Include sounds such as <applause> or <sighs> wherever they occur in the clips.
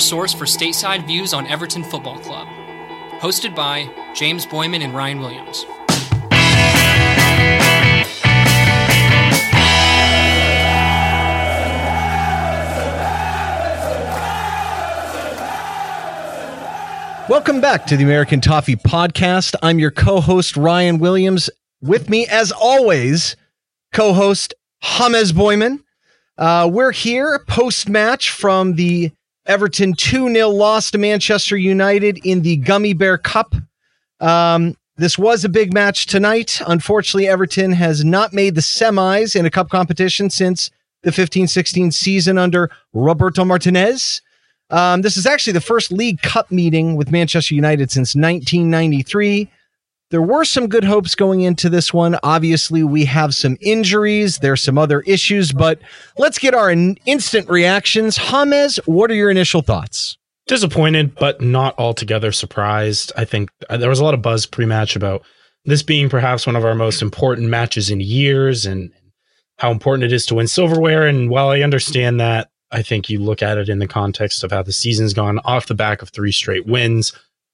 source for stateside views on Everton Football Club. Hosted by James Boyman and Ryan Williams. Welcome back to the American Toffee Podcast. I'm your co host, Ryan Williams. With me, as always, co host James Boyman. Uh, we're here post match from the Everton 2 0 loss to Manchester United in the Gummy Bear Cup. Um, this was a big match tonight. Unfortunately, Everton has not made the semis in a cup competition since the 15 16 season under Roberto Martinez. Um, this is actually the first League Cup meeting with Manchester United since 1993. There were some good hopes going into this one. Obviously, we have some injuries. There's some other issues, but let's get our in- instant reactions. James, what are your initial thoughts? Disappointed, but not altogether surprised. I think uh, there was a lot of buzz pre-match about this being perhaps one of our most important matches in years and how important it is to win silverware. And while I understand that, I think you look at it in the context of how the season's gone off the back of three straight wins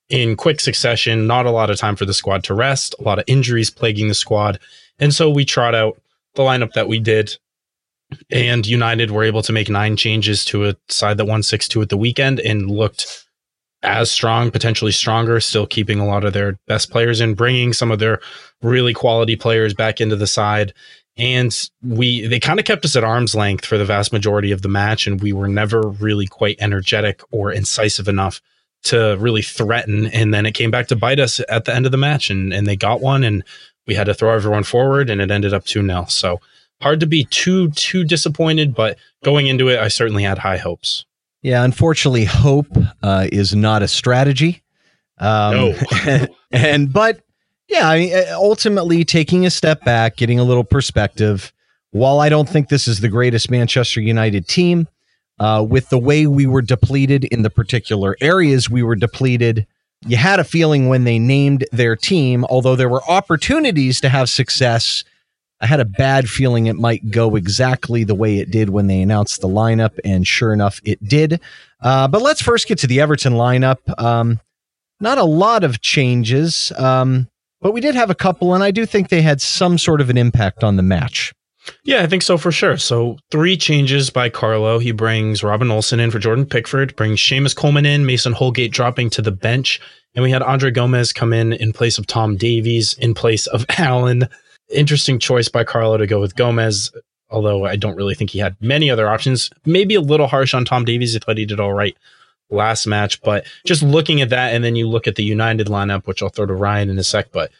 in quick succession, not a lot of time for the squad to rest, a lot of injuries plaguing the squad. And so we trot out the lineup that we did. And United were able to make nine changes to a side that won 6 2 at the weekend and looked as strong, potentially stronger, still keeping a lot of their best players in, bringing some of their really quality players back into the side and we they kind of kept us at arm's length for the vast majority of the match and we were never really quite energetic or incisive enough to really threaten and then it came back to bite us at the end of the match and and they got one and we had to throw everyone forward and it ended up 2-0 so hard to be too too disappointed but going into it I certainly had high hopes yeah unfortunately hope uh, is not a strategy um, no. and, <laughs> and but yeah, I mean, uh, ultimately taking a step back, getting a little perspective. While I don't think this is the greatest Manchester United team, uh, with the way we were depleted in the particular areas we were depleted, you had a feeling when they named their team, although there were opportunities to have success. I had a bad feeling it might go exactly the way it did when they announced the lineup, and sure enough, it did. Uh, but let's first get to the Everton lineup. Um, not a lot of changes. Um, but we did have a couple, and I do think they had some sort of an impact on the match. Yeah, I think so for sure. So three changes by Carlo. He brings Robin Olsen in for Jordan Pickford, brings Seamus Coleman in, Mason Holgate dropping to the bench, and we had Andre Gomes come in in place of Tom Davies, in place of <laughs> Allen. Interesting choice by Carlo to go with Gomes, although I don't really think he had many other options. Maybe a little harsh on Tom Davies. I thought he did all right last match. But just looking at that, and then you look at the United lineup, which I'll throw to Ryan in a sec, but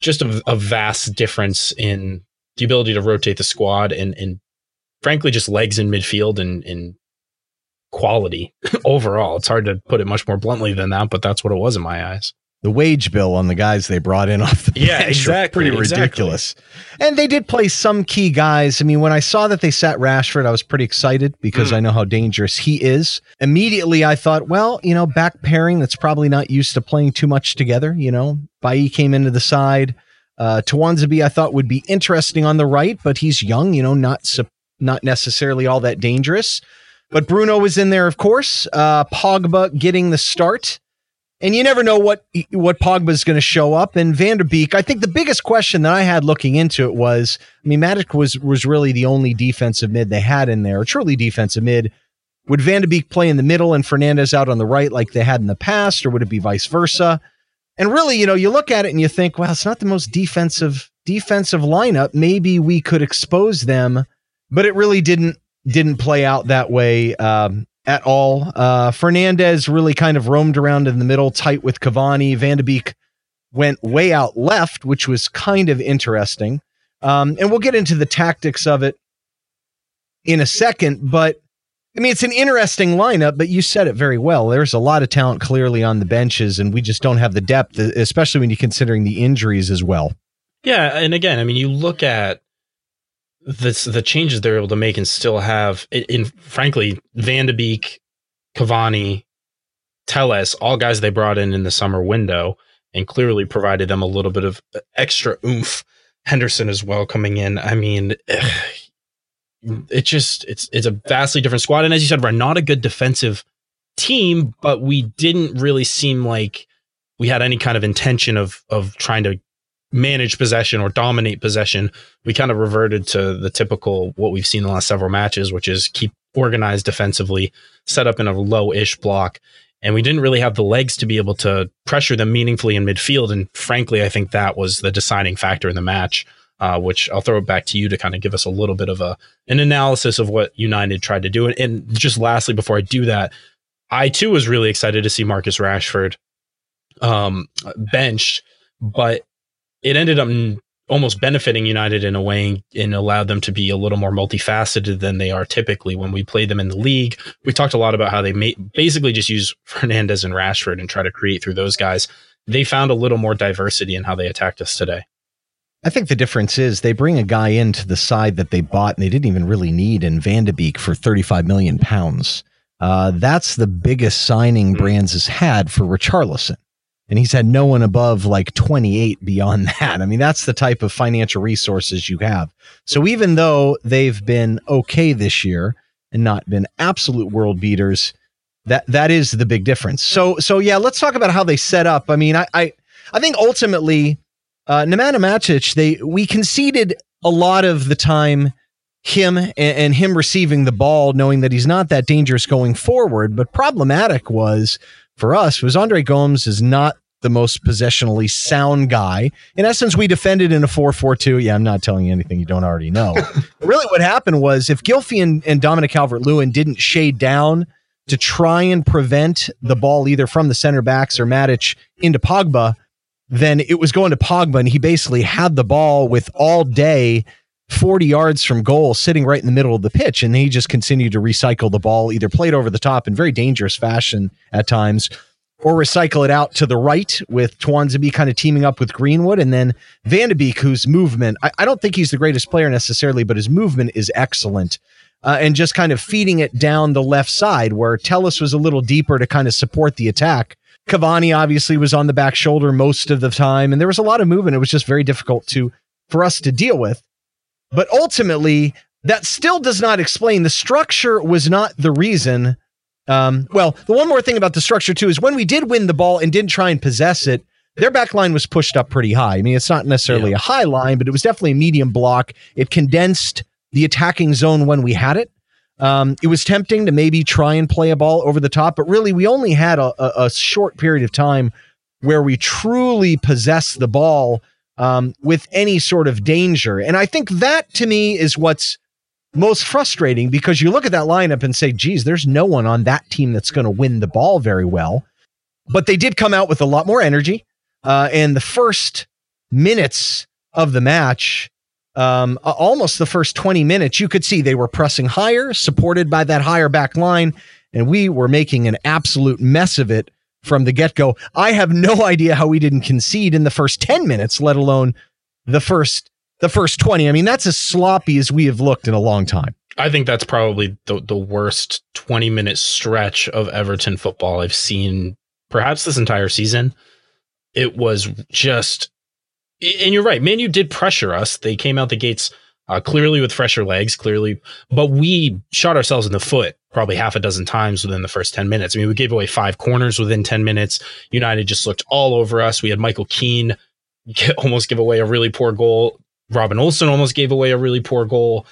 just a, a vast difference in the ability to rotate the squad and, and frankly, just legs in midfield and, and quality <laughs> overall. It's hard to put it much more bluntly than that, but that's what it was in my eyes the wage bill on the guys they brought in <laughs> off the yeah exactly pretty exactly. ridiculous and they did play some key guys i mean when i saw that they sat rashford i was pretty excited because mm. i know how dangerous he is immediately i thought well you know back pairing that's probably not used to playing too much together you know Bailly came into the side uh Tuanzebe i thought would be interesting on the right but he's young you know not not necessarily all that dangerous but bruno was in there of course uh pogba getting the start and you never know what what Pogba's going to show up. And Van de Beek, I think the biggest question that I had looking into it was, I mean, Matic was was really the only defensive mid they had in there, truly defensive mid. Would Van Beek play in the middle and Fernandes out on the right like they had in the past, or would it be vice versa? And really, you know, you look at it and you think, well, it's not the most defensive defensive lineup. Maybe we could expose them, but it really didn't didn't play out that way. Um, at all. Uh, Fernandes really kind of roamed around in the middle, tight with Cavani. Van de Beek went way out left, which was kind of interesting. Um, and we'll get into the tactics of it in a second. But I mean, it's an interesting lineup, but you said it very well. There's a lot of talent clearly on the benches, and we just don't have the depth, especially when you're considering the injuries as well. Yeah. And again, I mean, you look at the the changes they're able to make and still have in, in frankly Van de Beek, Cavani, Telles, all guys they brought in in the summer window and clearly provided them a little bit of extra oomph. Henderson as well coming in. I mean, it just it's it's a vastly different squad. And as you said, we're not a good defensive team, but we didn't really seem like we had any kind of intention of of trying to manage possession or dominate possession. We kind of reverted to the typical what we've seen in the last several matches, which is keep organized defensively, set up in a low-ish block. And we didn't really have the legs to be able to pressure them meaningfully in midfield. And frankly, I think that was the deciding factor in the match. Uh, which I'll throw it back to you to kind of give us a little bit of a an analysis of what United tried to do. And, and just lastly, before I do that, I too was really excited to see Marcus Rashford um, benched, but it ended up almost benefiting United in a way and allowed them to be a little more multifaceted than they are typically when we play them in the league. We talked a lot about how they basically just use <laughs> Fernandes and Rashford and try to create through those guys. They found a little more diversity in how they attacked us today. I think the difference is they bring a guy into the side that they bought and they didn't even really need in Van de Beek for 35 million pounds. Uh, that's the biggest signing mm-hmm. Brands has had for Richarlison and he's had no one above like 28 beyond <laughs> that. I mean, that's the type of financial resources you have. So even though they've been okay this year and not been absolute world beaters, that that is the big difference. So so yeah, let's talk about how they set up. I mean, I I, I think ultimately uh Nemanja Matic, they we conceded a lot of the time him and, and him receiving the ball knowing that he's not that dangerous going forward, but problematic was for us was Andre Gomes is not the most possessionally sound guy. In essence, we defended in a 4 4 2. Yeah, I'm not telling you anything you don't already know. <laughs> really, what happened was if Gylfi and, and Dominic Calvert Lewin didn't shade down to try and prevent the ball either from the center backs or Matic into Pogba, then it was going to Pogba, and he basically had the ball with all day 40 yards from goal sitting right in the middle of the pitch. And he just continued to recycle the ball, either played over the top in very dangerous fashion at times, or recycle it out to the right with Tuanzebe kind of teaming up with Greenwood. And then Van de Beek, whose movement, I, I don't think he's the greatest player necessarily, but his movement is excellent. Uh, and just kind of feeding it down the left side where Telles was a little deeper to kind of support the attack. Cavani obviously was on the back shoulder most of the time, and there was a lot of movement. It was just very difficult to for us to deal with. But ultimately, that still does not explain the structure was not the reason. Um, well, the one more thing about the structure too is when we did win the ball and didn't try and possess it, their back line was pushed up pretty high. I mean, it's not necessarily yeah. a high line, but it was definitely a medium block. It condensed the attacking zone when we had it. Um, it was tempting to maybe try and play a ball over the top, but really we only had a, a, a short period of time where we truly possessed the ball um, with any sort of danger. And I think that to me is what's most frustrating because you look at that lineup and say, geez, there's no one on that team that's going to win the ball very well. But they did come out with a lot more energy. Uh, and the first minutes of the match, um, almost the first 20 minutes, you could see they were pressing higher, supported by that higher back line. And we were making an absolute mess of it from the get go. I have no <laughs> idea how we didn't concede in the first 10 minutes, let alone the first the first 20. I mean, that's as sloppy as we have looked in a long time. I think that's probably the, the worst 20 minute stretch of Everton football I've seen perhaps this entire season. It was just, and you're right, Man, you did pressure us. They came out the gates uh, clearly with fresher legs, clearly, but we shot ourselves in the foot probably half a dozen times within the first 10 minutes. I mean, we gave away five corners within 10 minutes. United just looked all over us. We had Michael Keane get, <laughs> almost give away a really poor goal. Robin Olsen almost gave away a really poor goal.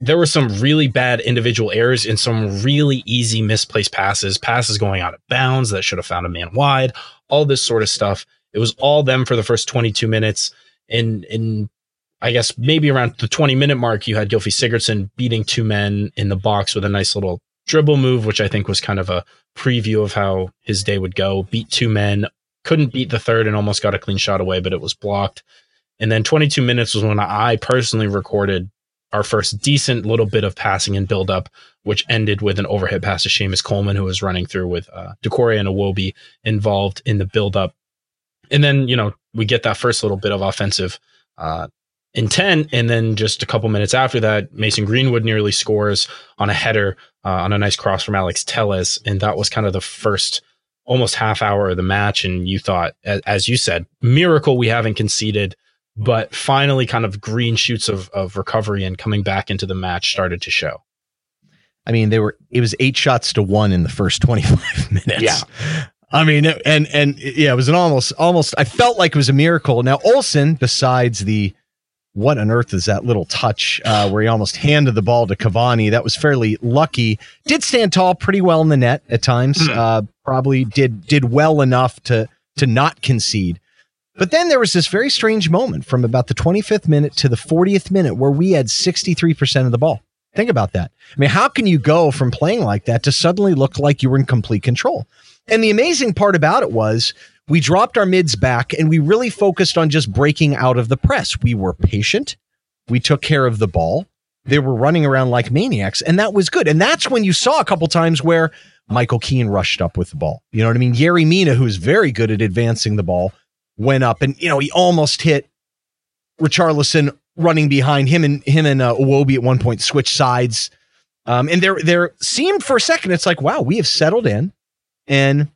There were some really bad individual errors and some really easy misplaced passes, passes going out of bounds that should have found a man wide, all this sort of stuff. It was all them for the first 22 minutes. And, and I guess maybe around the 20 minute mark, you had Gylfi Sigurdsson beating two men in the box with a nice little dribble move, which I think was kind of a preview of how his day would go. Beat two men, couldn't beat the third and almost got a clean shot away, but it was blocked. And then 22 minutes was when I personally recorded our first decent little bit of passing and build up, which ended with an overhead pass to Seamus Coleman, who was running through with uh, and Iwobi involved in the build up. And then, you know, we get that first little bit of offensive uh, intent. And then just a couple minutes after that, Mason Greenwood nearly scores on a header uh, on a nice cross from Alex Telles. And that was kind of the first almost half hour of the match. And you thought, as you said, miracle we haven't conceded. But finally, kind of green shoots of, of recovery and coming back into the match started to show. I mean, they were it was eight shots to one in the first 25 <laughs> minutes. Yeah. I mean, and and yeah, it was an almost almost. I felt like it was a miracle. Now Olsen, besides the what on earth is that little touch uh, where he almost handed the ball to Cavani? That was fairly lucky. Did stand tall pretty well in the net at times. Hmm. Uh, probably did did well enough to to not concede. But then there was this very strange moment from about the 25th minute to the 40th minute where we had 63% of the ball. Think about that. I mean, how can you go from playing like that to suddenly look like you were in complete control? And the amazing part about it was we dropped our mids back and we really focused on just breaking out of the press. We were patient. We took care of the ball. They were running around like maniacs, and that was good. And that's when you saw a couple times where Michael Keane rushed up with the ball. You know what I mean? Yerry Mina, who's very good at advancing the ball, went up and, you know, he almost hit Richarlison running behind him and him and uh, Iwobi at one point switched sides. Um, and there, there seemed for a second, it's like, wow, we have settled in and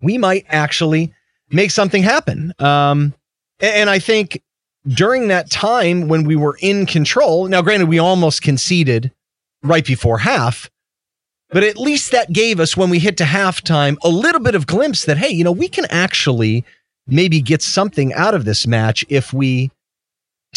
we might actually make something happen. Um, a- and I think during that time when we were in control, now granted, we almost conceded right before half, but at least that gave us, when we hit to halftime, a little bit of glimpse that, hey, you know, we can actually maybe get something out of this match if we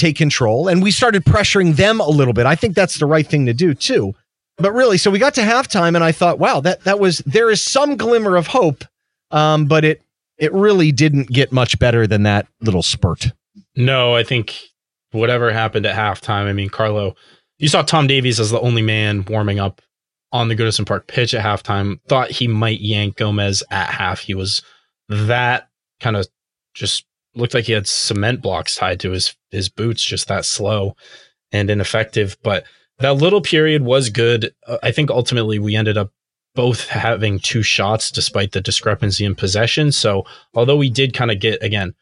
take control. And we started pressuring them a little bit. I think that's the right thing to do too. But really, so we got to halftime and I thought, wow, that that was there is some glimmer of hope. Um, but it it really didn't get much better than that little spurt. No, I think whatever happened at halftime. I mean, Carlo, you saw Tom Davies as the only man warming up on the Goodison Park pitch at halftime. Thought he might yank Gomes at half. He was that kind of just looked like he had cement blocks tied to his his boots, just that slow and ineffective. But that little period was good. Uh, I think ultimately we ended up both having two shots despite the discrepancy in possession. So although we did kind of get again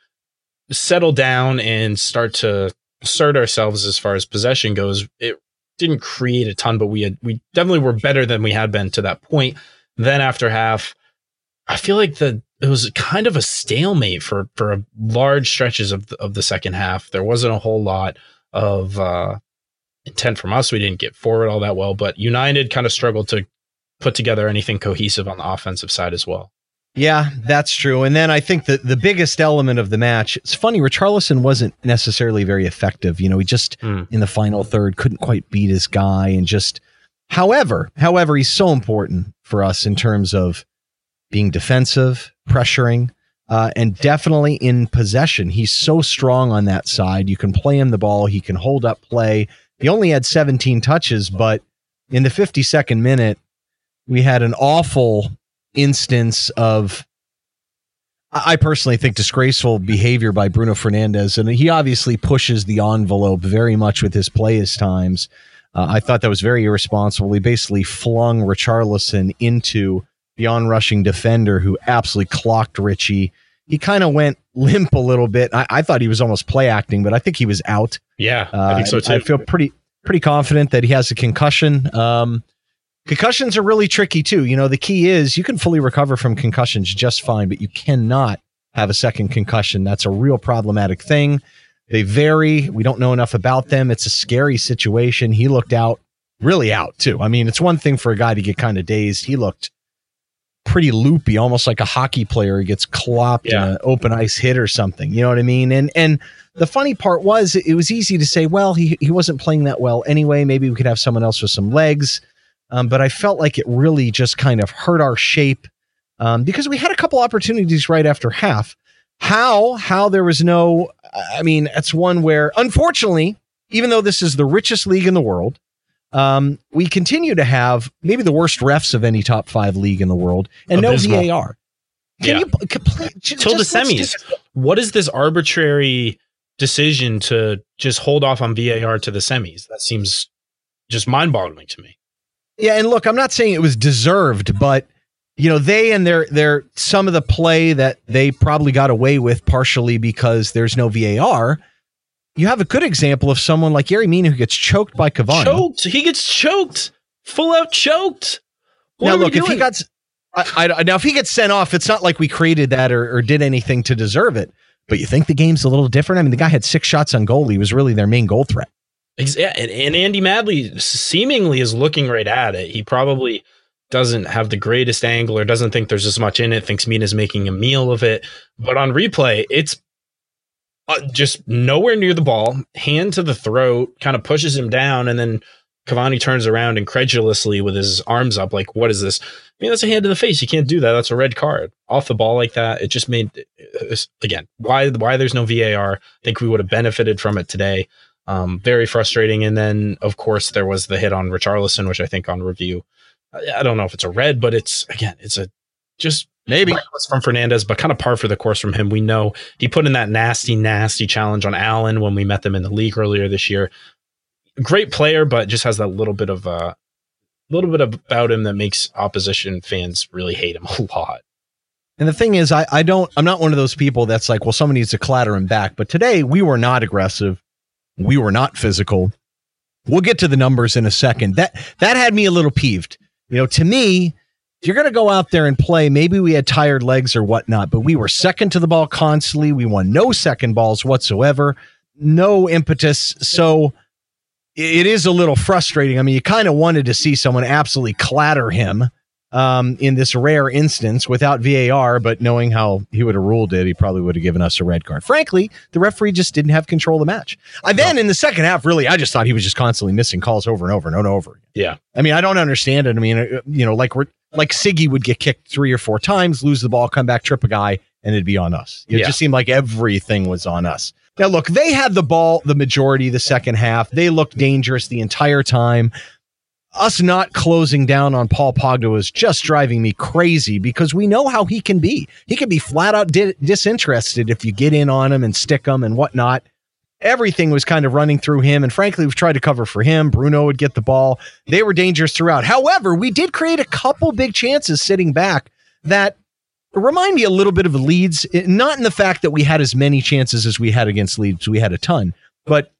settle down and start to assert ourselves as far as possession goes, it didn't create a ton, but we had we definitely were better than we had been to that point. Then after half, I feel like the it was kind of a stalemate for for large stretches of the, of the second half. There wasn't a whole lot of uh, intent from us. We didn't get forward all that well, but United kind of struggled to put together anything cohesive on the offensive side as well. Yeah, that's true. And then I think that the biggest element of the match, it's funny, Richarlison wasn't necessarily very effective. You know, he just Hmm. in the final third couldn't quite beat his guy and just however, however, he's so important for us in terms of being defensive, pressuring, uh, and definitely in possession. He's so strong on that side. You can play him the ball, he can hold up play. He only had 17 touches, but in the 52nd minute, we had an awful instance of I personally think disgraceful behavior by Bruno Fernandes, and he obviously pushes the envelope very much with his play as times. Uh, I thought that was very irresponsible. He basically flung Richarlison into the onrushing defender, who absolutely clocked Richie. He kind of went limp a little bit. I, I thought he was almost play acting, but I think he was out. Yeah, Uh, I think so too. I feel pretty pretty confident that he has a concussion. Um, concussions are really tricky too. You know, the key is you can fully recover from concussions just fine, but you cannot have a second concussion. That's a real problematic thing. They vary. We don't know enough about them. It's a scary situation. He looked out, really out too. I mean, it's one thing for a guy to get kind of dazed. He looked pretty loopy, almost like a hockey player who gets clopped Yeah. in an open ice hit or something. You know what I mean? And and the funny part was it was easy to say, well, he he wasn't playing that well anyway. Maybe we could have someone else with some legs. Um, but I felt like it really just kind of hurt our shape um, because we had a couple opportunities right after half. How how there was no, I mean, that's one where unfortunately, even though this is the richest league in the world, um, we continue to have maybe the worst refs of any top five league in the world, and Abysmal. no VAR. Can Yeah. you complete Till the semis. What is this arbitrary decision to just hold off on VAR to the semis? That seems just mind-boggling to me. Yeah, and look, I'm not saying it was deserved, but you know, they and their their some of the play that they probably got away with partially because there's no VAR. You have a good example of someone like Yerry Mina who gets choked by Cavani. Choked. He gets choked. Full out choked. What now look, if he got I, I, now if he gets sent off, it's not like we created that or, or did anything to deserve it. But you think the game's a little different? I mean, the guy had six shots on goal. He was really their main goal threat. Yeah, and, and Andy Madley seemingly is looking right at it. He probably doesn't have the greatest angle or doesn't think there's as much in it, thinks Mina's making a meal of it. But on replay, it's uh, just nowhere near the ball, hand to the throat, kind of pushes him down, and then Cavani turns around incredulously with his arms up, like, what is this? I mean, that's a hand to the face. You can't do that. That's a red card. Off the ball like that. It just made, uh, again, why, why there's no VAR. I think we would have benefited from it today. Um, very frustrating. And then, of course, there was the hit on Richarlison, which I think on review, I don't know if it's a red, but it's, again, it's a just maybe it was from Fernandes, but kind of par for the course from him. We know he put in that nasty, nasty challenge on Allen when we met them in the league earlier this year great player, but just has that little bit of a uh, little bit about him that makes opposition fans really hate him <laughs> a lot. And the thing is, I, I don't, I'm not one of those people that's like, well, someone needs to clatter him back. But today we were not aggressive. We were not physical. We'll get to the numbers in a second. That, that had me a little peeved. You know, to me, you're going to go out there and play, maybe we had tired legs or whatnot, but we were second to the ball constantly. We won no second balls whatsoever, no impetus. So, it is a little frustrating. I mean, you kind of wanted to see someone absolutely clatter him um, in this rare instance without VAR, but knowing how he would have ruled it, he probably would have given us a red card. Frankly, the referee just didn't have control of the match. I then in the second half, really, I just thought he was just constantly missing calls over and over and over. Yeah. I mean, I don't understand it. I mean, uh, you know, like we're like Siggy would get kicked three or four times, lose the ball, come back, trip a guy, and it'd be on us. It yeah. just seemed like everything was on us. Now, look, they had the ball the majority of the second half. They looked dangerous the entire time. Us not closing down on Paul Pogba was just driving me crazy because we know how he can be. He can be flat out di- disinterested if you get in on him and stick him and whatnot. Everything was kind of running through him. And frankly, we've tried to cover for him. Bruno would get the ball. They were dangerous throughout. However, we did create a couple big chances sitting back that remind me a little bit of Leeds, eh, not in the fact that we had as many chances as we had against Leeds, we had a ton, but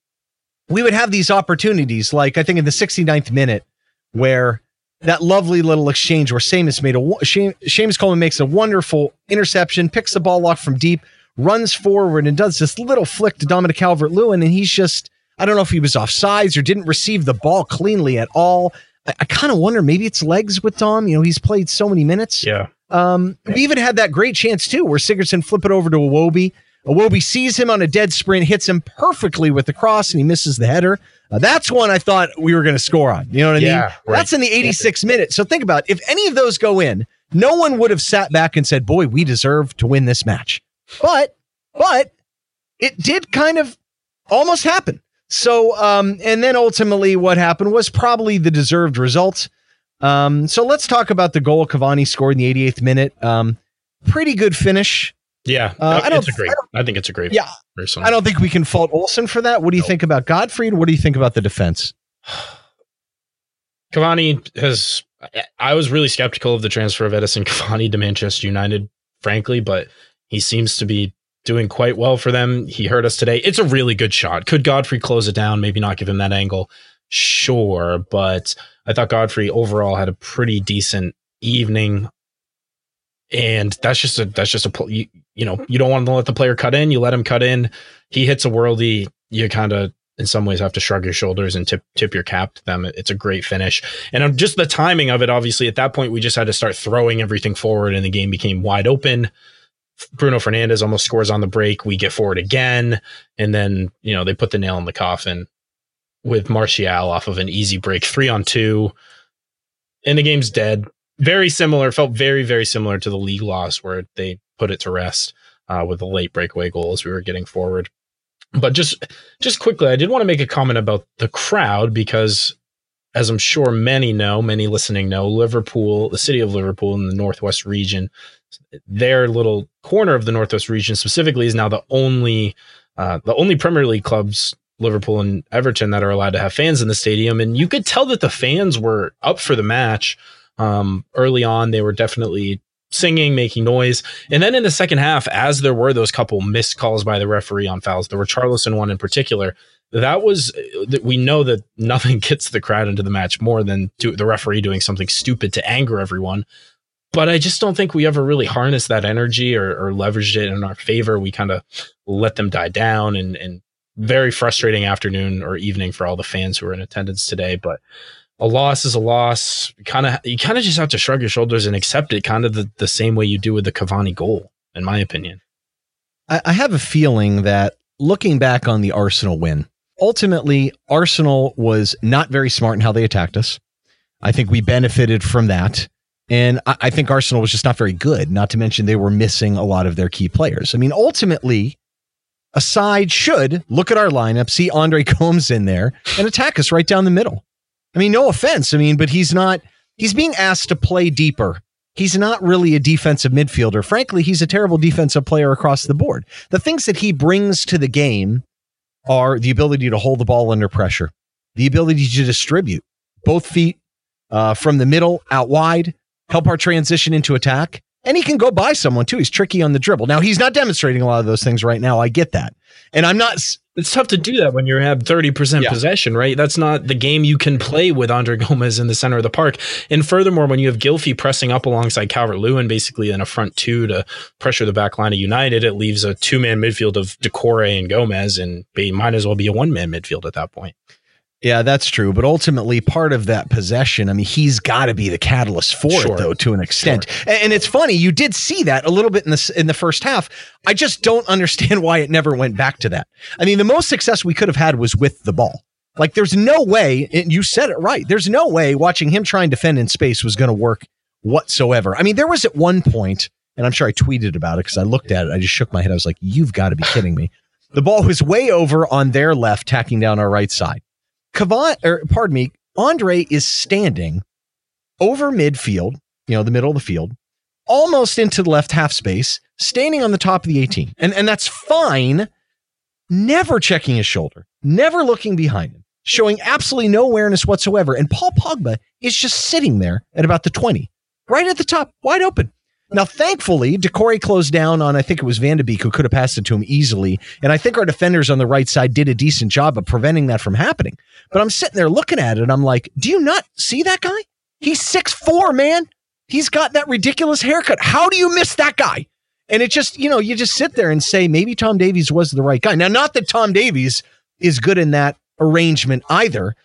we would have these opportunities, like I think in the 69th minute, where that lovely little exchange where Seamus made a Seamus Coleman makes a wonderful interception, picks the ball off from deep, runs forward and does this little flick to Dominic Calvert Lewin, and he's just I don't know if he was off sides or didn't receive the ball cleanly at all. I, I kind of wonder maybe it's legs with Dom. You know, he's played so many minutes. Yeah. Um, we even had that great chance too, where Sigurdsson flip it over to Iwobi. Iwobi sees him on a dead sprint, hits him perfectly with the cross, and he misses the header. Uh, that's one I thought we were going to score on. You know what I yeah, mean? Right. That's in the 86th minute. So think about it. if any of those go in, no one would have sat back and said, "Boy, we deserve to win this match." But, but it did kind of almost happen. So, um, and then ultimately, what happened was probably the deserved result. Um, so let's talk about the goal Cavani scored in the 88th minute. Um, pretty good finish. Yeah, uh, I don't. It's a great. I, I, think it's a great. Yeah, person. I don't think we can fault Olsen for that. What do you think about Godfrey? What do you think about the defense? <sighs> Cavani has. I was really skeptical of the transfer of Edinson Cavani to Manchester United, frankly, but he seems to be doing quite well for them. He hurt us today. It's a really good shot. Could Godfrey close it down? Maybe not give him that angle. Sure, but I thought Godfrey overall had a pretty decent evening. And that's just a that's just a you, you know you don't want to let the player cut in. You let him cut in. He hits a worldie. You kind of in some ways have to shrug your shoulders and tip tip your cap to them. It's a great finish, and um, just the timing of it. Obviously, at that point, we just had to start throwing everything forward, and the game became wide open. Bruno Fernandes almost scores on the break. We get forward again, and then you know they put the nail in the coffin with Martial off of an easy break, three on two, and the game's dead. Very similar, felt very, very similar to the league loss where they put it to rest uh, with the late breakaway goal as we were getting forward. But just, just quickly, I did want to make a comment about the crowd because, as I'm sure many know, many listening know, Liverpool, the city of Liverpool in the northwest region, their little corner of the northwest region specifically is now the only, uh, the only Premier League clubs Liverpool and Everton that are allowed to have fans in the stadium. And you could tell that the fans were up for the match. Um, early on, they were definitely singing, making noise. And then in the second half, as there were those couple missed calls by the referee on fouls, the Richarlison one in particular, that was that we know that <laughs> nothing gets the crowd into the match more than to the referee doing something stupid to anger everyone. But I just don't think we ever really harnessed that energy or, or leveraged it in our favor. We kind of let them die down and, and very frustrating afternoon or evening for all the fans who were in attendance today. But a loss is a loss. Kind of, you kind of just have to shrug your shoulders and accept it, kind of the, the same way you do with the Cavani goal, in my opinion. I, I have a feeling that looking back on the Arsenal win, ultimately Arsenal was not very smart in how they attacked us. I think we benefited from that. And I, I think Arsenal was just not very good, not to mention they were missing a lot of their key players. I mean, ultimately, a side should look at our lineup, see Andre <laughs> Gomes in there, and attack us right down the middle. I mean, no offense. I mean, but he's not, he's being asked to play deeper. He's not really a defensive midfielder. Frankly, he's a terrible defensive player across the board. The things that he brings to the game are the ability to hold the ball under pressure, the ability to distribute both feet uh, from the middle out wide, help our transition into attack. And he can go by someone too. He's tricky on the dribble. Now, he's not demonstrating a lot of those things right now. I get that. And I'm not. It's tough to do that when you have 30% yeah. possession, right? That's not the game you can play with Andre Gomes in the center of the park. And furthermore, when you have Gylfi pressing up alongside Calvert Lewin, basically in a front two to pressure the back line of United, it leaves a two man midfield of Doucouré and Gomes, and they might as well be a one man midfield at that point. Yeah, that's true. But ultimately, part of that possession, I mean, he's got to be the catalyst for sure. it, though, to an extent. Sure. And it's funny, you did see that a little bit in the in the first half. I just don't understand <laughs> why it never went back to that. I mean, the most success we could have had was with the ball. Like, there's no way, and you said it right. There's no way watching him try and defend in space was going to work whatsoever. I mean, there was at one point, and I'm sure I tweeted about it because I looked at it. I just shook my head. I was like, "You've got to be kidding me." The ball was way over on their left, tacking down our right side. Kavan, or pardon me, Andre is standing over midfield, you know, the middle of the field, almost into the left half space, standing on the top of the 18. And, and that's fine, never checking his shoulder, never looking behind him, showing absolutely no awareness whatsoever. And Paul Pogba is just sitting there at about the 20, right at the top, wide open. Now, thankfully, Doucouré closed down on, I think it was Van de Beek who could have passed it to him easily. And I think our defenders on the right side did a decent job of preventing that from happening. But I'm sitting there looking at it and I'm like, do you not see that guy? He's six four, man. He's got that ridiculous haircut. How do you miss that guy? And it just, you know, you just sit there and say, maybe Tom Davies was the right guy. Now, not that Tom Davies is good in that arrangement either,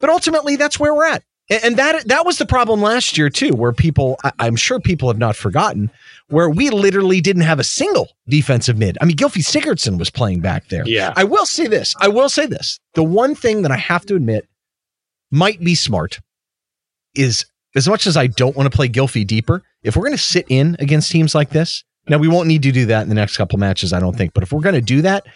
but ultimately that's where we're at. And that that was the problem last year too, where people I'm sure people have not forgotten, where we literally didn't have a single defensive mid. I mean, Gylfi Sigurdsson was playing back there. Yeah. I will say this. I will say this. The one thing that I have to admit might be smart is as much as I don't want to play Gylfi deeper, if we're going to sit in against teams like this, now we won't need to do that in the next couple matches, I don't think. But if we're going to do that,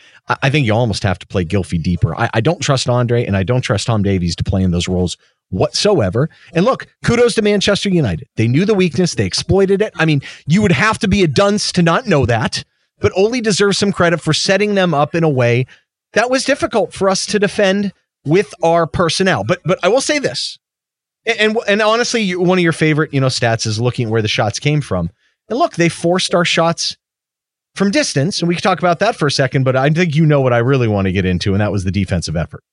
I, think you almost have to play Gylfi deeper. I, I don't trust Andre and I don't trust Tom Davies to play in those roles whatsoever. And look, kudos to Manchester United. They knew the weakness, they exploited it. I mean, you would have to be a dunce to not know that, but Ole deserves some credit for setting them up in a way that was difficult for us to defend with our personnel. But but I will say this. And and honestly, one of your favorite, you know, stats is looking at where the shots came from. And look, they forced our shots from distance, and we can talk about that for a second, but I think you know what I really want to get into, and that was the defensive effort.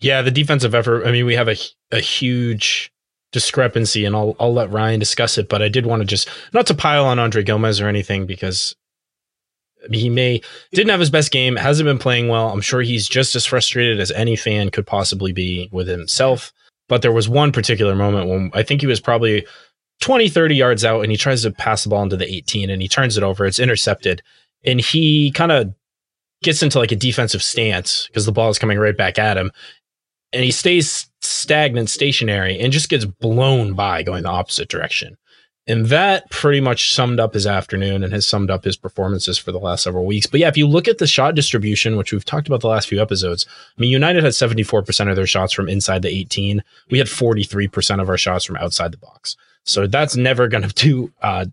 Yeah, the defensive effort. I mean, we have a a huge discrepancy, and I'll I'll let Ryan discuss it. But I did want to just not to pile on Andre Gomes or anything because he may didn't have his best game, hasn't been playing well. I'm sure he's just as frustrated as any fan could possibly be with himself. But there was one particular moment when I think he was probably 20, 30 yards out and he tries to pass the ball into the 18 and he turns it over. It's intercepted. And he kind of gets into like a defensive stance because the ball is coming right back at him and he stays stagnant, stationary, and just gets blown by going the opposite direction. And that pretty much summed up his afternoon and has summed up his performances for the last several weeks. But yeah, if you look at the shot distribution, which we've talked about the last few episodes, I mean, United had 74% of their shots from inside the 18. We had 43% of our shots from outside the box. So that's never going <laughs> to uh,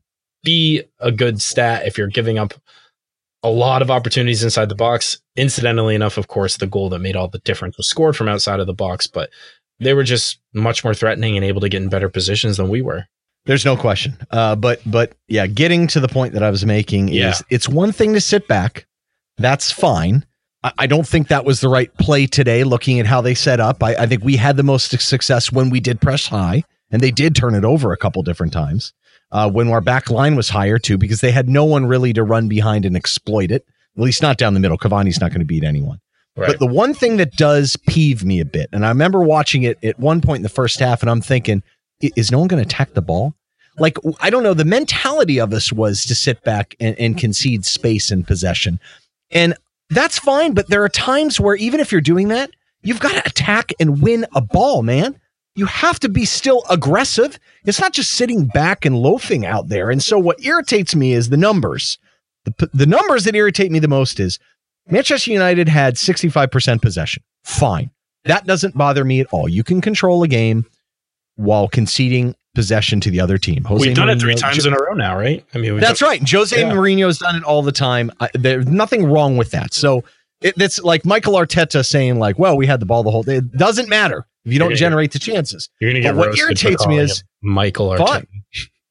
be a good stat if you're giving up a lot of opportunities inside the box. Incidentally enough, of course, the goal that made all the difference was scored from outside of the box, but they were just much more threatening and able to get in better positions than we were. There's no question. Uh, but but yeah, getting to the point that I was making yeah. is it's one thing to sit back. That's fine. I, I, don't think that was the right play today, looking at how they set up. I, I think we had the most success when we did press high, and they did turn it over a couple different times uh, when our back line was higher too, because they had no one really to run behind and exploit it. At least not down the middle. Cavani's not going to beat anyone. But the one thing that does peeve me a bit, and I remember watching it at one point in the first half, and I'm thinking, is no one going to attack the ball? Like, I don't know. The mentality of us was to sit back and, and concede space and possession. And that's fine. But there are times where even if you're doing that, you've got to attack and win a ball, man. You have to be still aggressive. It's not just sitting back and loafing out there. And so what irritates me is the numbers. The, the numbers that irritate me the most is Manchester United had 65% possession. Fine. That doesn't bother me at all. You can control a game while conceding possession to the other team. Jose we've done Mourinho, it three times in a row now, right? I mean, that's done, right. Jose yeah. Mourinho has done it all the time. I, there's nothing wrong with that. So it, it's like Michael Arteta saying, like, "Well, we had the ball the whole day." It doesn't matter if you don't generate the chances. You're gonna get what irritates me is Michael Arteta. Fun.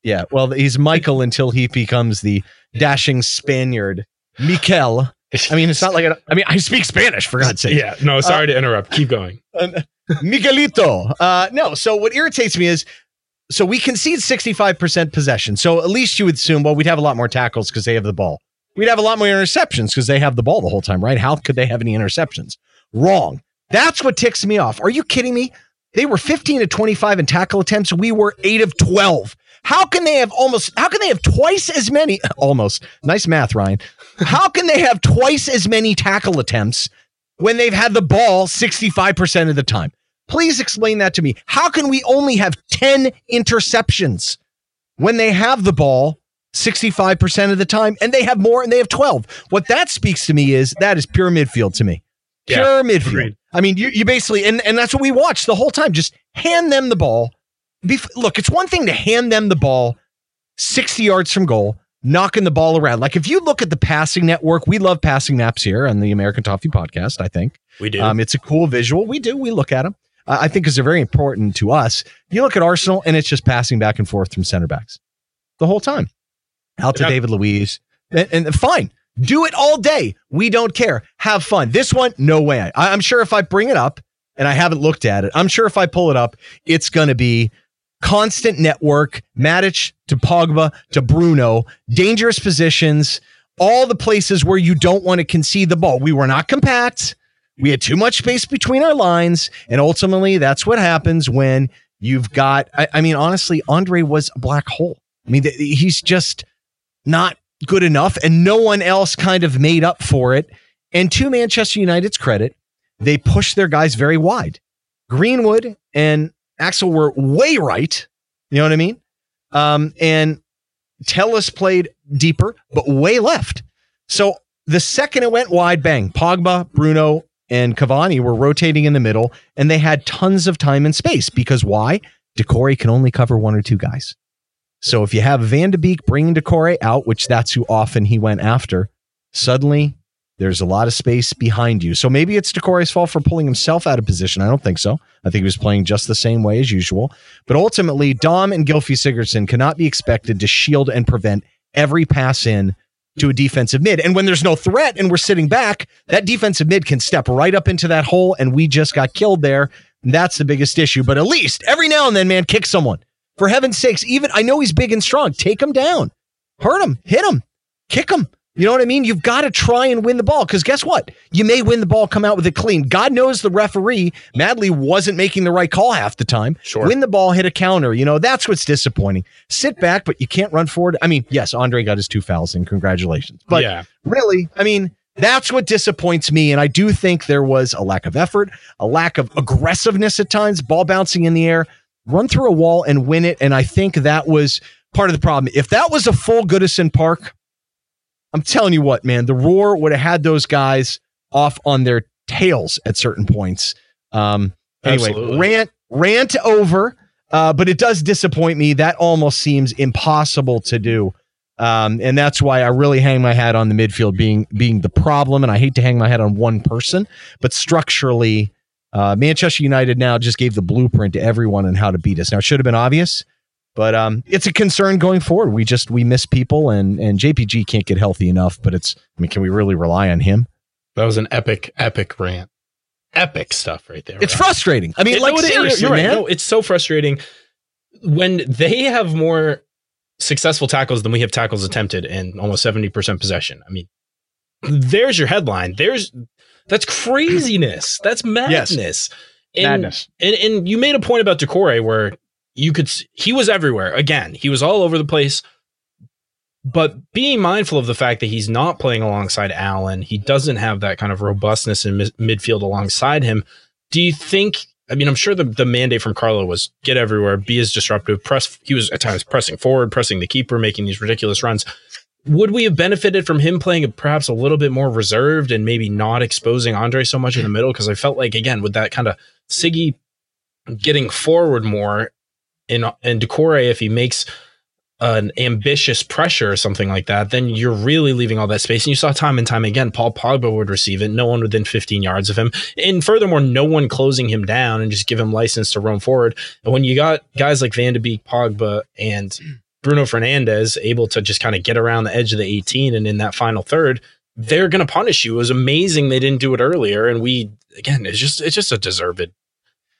Yeah, well, he's Michael until he becomes the dashing Spaniard, Mikel. I mean, it's not like a, I mean, I speak Spanish for God's sake. Yeah, no, sorry uh, to interrupt. Keep going. <laughs> Miguelito. Uh, no, so what irritates me is, so we concede 65% possession. So at least you would assume, well, we'd have a lot more tackles because they have the ball. We'd have a lot more interceptions because they have the ball the whole time, right? How could they have any interceptions? Wrong. That's what ticks me off. Are you kidding me? They were 15 to 25 in tackle attempts. We were 8 of 12. How can they have almost, how can they have twice as many, <laughs> almost, nice math, Ryan. How can they have twice as many tackle attempts when they've had the ball 65% of the time? Please explain that to me. How can we only have 10 interceptions when they have the ball 65% of the time and they have more and they have 12? What that speaks to me is that is pure midfield to me. Pure yeah, midfield. Agreed. I mean, you, you basically, and, and that's what we watch the whole time. Just hand them the ball. Bef- look, it's one thing to hand them the ball 60 yards from goal, knocking the ball around. Like if you look at the passing network, we love passing maps here on the American Toffee podcast, I think. We do. Um, it's a cool visual. We do. We look at them. Uh, I think because they're very important to us. You look at Arsenal and it's just passing back and forth from center backs the whole time. Out to David Luiz. And, and fine. Do it all day. We don't care. Have fun. This one, no way. I, I'm sure if I bring it up and I haven't looked at it, I'm sure if I pull it up, it's going to be constant network, Matic to Pogba to Bruno, dangerous positions, all the places where you don't want to concede the ball. We were not compact. We had too much space between our lines. And ultimately, that's what happens when you've got, I, I mean, honestly, Andre was a black hole. I mean, th- he's just not good enough, and no one else kind of made up for it. And to Manchester United's credit, they pushed their guys very wide. Greenwood and Axel were way right. You know what I mean? Um, and Telles played deeper, but way left. So the second it went wide, bang, Pogba, Bruno, and Cavani were rotating in the middle, and they had tons of time and space because why? Doucouré can only cover one or two guys. So if you have Van de Beek bringing Doucouré out, which that's who often he went after, suddenly there's a lot of space behind you. So maybe it's Doucouré's fault for pulling himself out of position. I don't think so. I think he was playing just the same way as usual. But ultimately, Dom and Gylfi Sigurdsson cannot be expected to shield and prevent every pass in to a defensive mid. And when there's no threat and we're sitting back, that defensive mid can step right up into that hole and we just got killed there. And that's the biggest issue. But at least every now and then, man, kick someone. For heaven's sakes, even I know he's big and strong. Take him down, hurt him, hit him, kick him. You know what I mean? You've got to try and win the ball because guess what? You may win the ball, come out with it clean. God knows the referee, Madley, wasn't making the right call half the time. Sure. Win the ball, hit a counter. You know, that's what's disappointing. Sit back, but you can't run forward. I mean, yes, Andre got his two fouls and congratulations. But yeah. really, I mean, that's what disappoints me. And I do think there was a lack of effort, a lack of aggressiveness at times, ball bouncing in the air run through a wall and win it. And I think that was part of the problem. If that was a full Goodison Park, I'm telling you what, man, the Roar would have had those guys off on their tails at certain points. Um, anyway, Absolutely. rant rant over. Uh, but it does disappoint me. That almost seems impossible to do. Um, and that's why I really hang my hat on the midfield being being the problem. And I hate to hang my hat on one person, but structurally, uh, Manchester United now just gave the blueprint to everyone on how to beat us. Now it should have been obvious, but um, it's a concern going forward. We just we miss people, and and JPG can't get healthy enough. But it's I mean, can we really rely on him? That was an epic, epic rant. Epic stuff right there. It's right? frustrating. I mean, it, like no, seriously, you're right. man. No, it's so frustrating when they have more successful tackles than we have tackles attempted and almost 70% possession. I mean, there's your headline. There's That's craziness. That's madness. Yes. And, Madness. And, and you made a point about Doucouré where you could, he was everywhere. Again, he was all over the place. But being mindful of the fact that he's not playing alongside Allan, he doesn't have that kind of robustness in mid- midfield alongside him. Do you think? I mean, I'm sure the, the mandate from Carlo was get everywhere, be as disruptive, press. He was at times pressing forward, pressing the keeper, making these ridiculous runs. Would we have benefited from him playing perhaps a little bit more reserved and maybe not exposing Andre so much in the middle? Because I felt like again with that kind of Siggy getting forward more, and and Doucouré if he makes an ambitious pressure or something like that, then you're really leaving all that space. And you saw time and time again, Paul Pogba would receive it, no one within 15 yards of him. And furthermore, no one closing him down and just give him license to roam forward. And when you got guys like Van de Beek, Pogba, and Bruno Fernandes able to just kind of get around the edge of the 18 and in that final third, they're going to punish you. It was amazing they didn't do it earlier. And we, again, it's just, it's just a deserved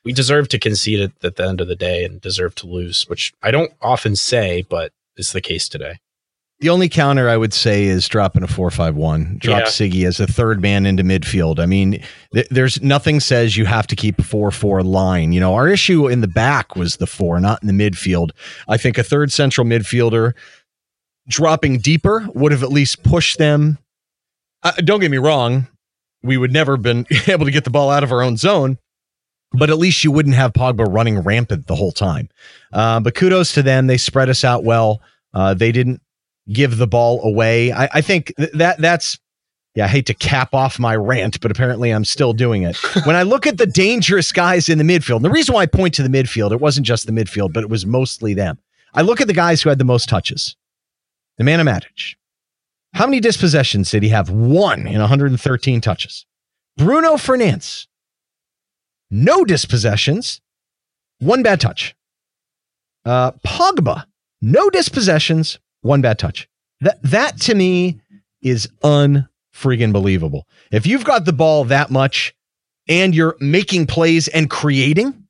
we deserve to concede it at the end of the day and deserve to lose, which I don't often say, but is the case today. The only counter I would say is dropping a four-five-one. Drop Yeah. Siggy as a third man into midfield. I mean, th- there's nothing says you have to keep a four-four line. You know, our issue in the back was the four, not in the midfield. I think a third central midfielder dropping deeper would have at least pushed them. Uh, don't get me wrong, we would never been <laughs> able to get the ball out of our own zone, but at least you wouldn't have Pogba running rampant the whole time. Uh, but kudos to them; they spread us out well. Uh, they didn't give the ball away. I, I think th- that that's yeah. I hate to cap off my rant, but apparently I'm still doing it. <laughs> when I look at the dangerous guys in the midfield, and the reason why I point to the midfield, it wasn't just the midfield, but it was mostly them. I look at the guys who had the most touches. Nemanja Matic. How many dispossessions did he have? One in 113 touches. Bruno Fernandes. No dispossessions. One bad touch. Uh, Pogba. No dispossessions. One bad touch. That that to me is unfreaking believable. If you've got the ball that much and you're making plays and creating,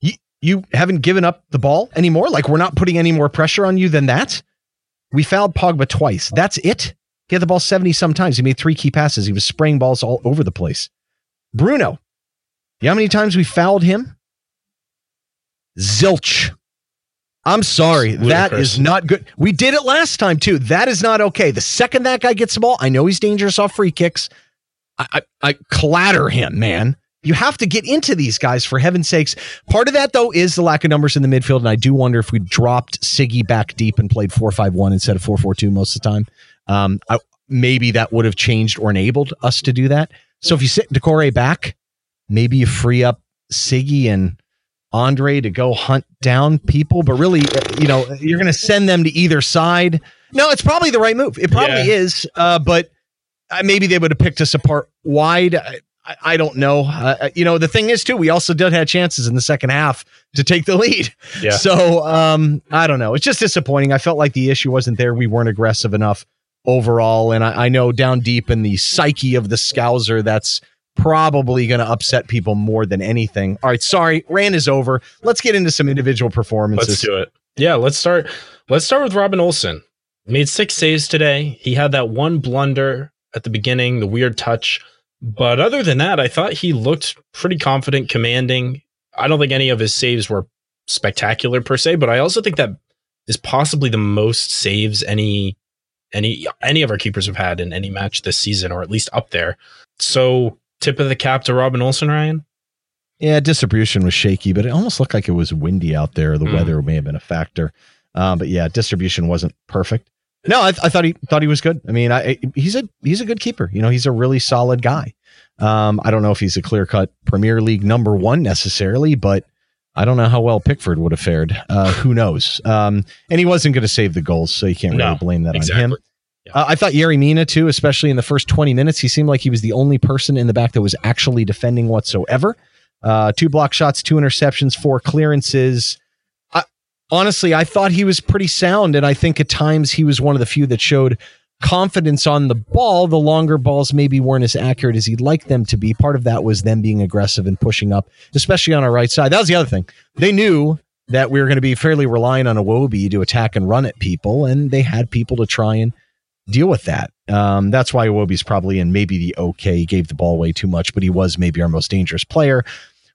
you, you haven't given up the ball anymore. Like we're not putting any more pressure on you than that. We fouled Pogba twice. That's it. He had the ball 70 sometimes. He made three key passes. He was spraying balls all over the place. Bruno. You know how many times we fouled him? Zilch. I'm sorry. That is not good. We did it last time too. That is not okay. The second that guy gets the ball, I know he's dangerous off free kicks. I, I, I clatter him, man. You have to get into these guys for heaven's sakes. Part of that though is the lack of numbers in the midfield, and I do wonder if we dropped Siggy back deep and played four five one instead of four four two most of the time. Um, I, maybe that would have changed or enabled us to do that. So if you sit Doucouré back, maybe you free up Siggy and Andre to go hunt down people, but really, you know, you're going to send them to either side. No, it's probably the right move. It probably Yeah. is, uh, but uh, maybe they would have picked us apart wide. I, I, I don't know. Uh, uh, you know, the thing is, too, we also did have chances in the second half to take the lead. Yeah. So um, I don't know. It's just disappointing. I felt like the issue wasn't there. We weren't aggressive enough overall, and I, I know down deep in the psyche of the Scouser, that's probably going to upset people more than anything. All right, sorry, rant is over. Let's get into some individual performances. Let's do it. Yeah, let's start. Let's start with Robin Olsen. Made six saves today. He had that one blunder at the beginning, the weird touch. But other than that, I thought he looked pretty confident, commanding. I don't think any of his saves were spectacular per se, but I also think that is possibly the most saves any any any of our keepers have had in any match this season, or at least up there. So tip of the cap to Robin Olsen, Ryan. Yeah, distribution was shaky, but it almost looked like it was windy out there. The Mm. weather may have been a factor, um, but yeah, distribution wasn't perfect. No, I, I thought he thought he was good. I mean, I, he's a he's a good keeper. You know, he's a really solid guy. Um, I don't know if he's a clear cut Premier League number one necessarily, but I don't know how well Pickford would have fared. Uh, who knows? Um, and he wasn't going to save the goals, so you can't really No, blame that on him. Uh, I thought Yerry Mina too, especially in the first 20 minutes. He seemed like he was the only person in the back that was actually defending whatsoever. Uh, two block shots, two interceptions, four clearances. I, honestly, I thought he was pretty sound, and I think at times he was one of the few that showed confidence on the ball. The longer balls maybe weren't as accurate as he'd like them to be. Part of that was them being aggressive and pushing up, especially on our right side. That was the other thing. They knew that we were going to be fairly reliant on Iwobi to attack and run at people, and they had people to try and deal with that. Um, that's why Iwobi's probably in maybe the okay. He gave the ball away too much, but he was maybe our most dangerous player.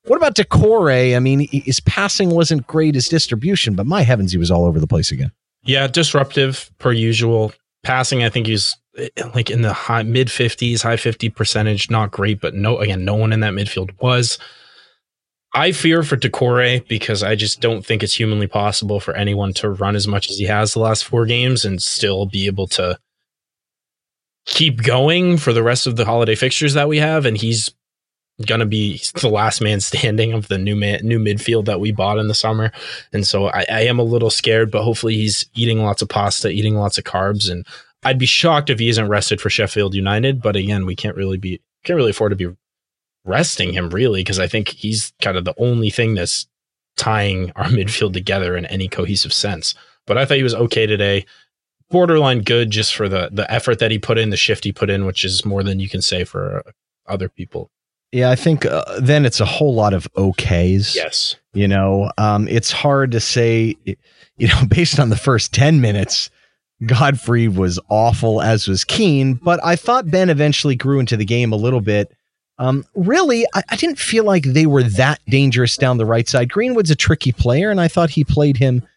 What about Doucouré? I mean, his passing wasn't great, his distribution, but my heavens, he was all over the place again. Yeah, disruptive per usual. Passing, I think he's eh, like in the high mid 50s, high 50 percentage. Not great, but no, again, no one in that midfield was. I fear for Doucouré because I just don't think it's humanly possible for anyone to run as much as he has the last four games and still be able to keep going for the rest of the holiday fixtures that we have. And he's to be the last man standing of the new man, new midfield that we bought in the summer. And so I, I am a little scared, but hopefully he's eating lots of pasta, eating lots of carbs. And I'd be shocked if he isn't rested for Sheffield United. But again, we can't really be, can't really afford to be resting him really, because I think he's kind of the only thing that's tying our <laughs> midfield together in any cohesive sense. But I thought he was okay today. Borderline good just for the the effort that he put in, the shift he put in, which is more than you can say for other people. Yeah, I think uh, then it's a whole lot of okays. Yes. You know, um, it's hard to say, you know, <laughs> based on the first 10 minutes, Godfrey was awful, as was Keane, but I thought Ben eventually grew into the game a little bit. Um, really, I, I didn't feel like they were that dangerous down the right side. Greenwood's a tricky player, and I thought he played him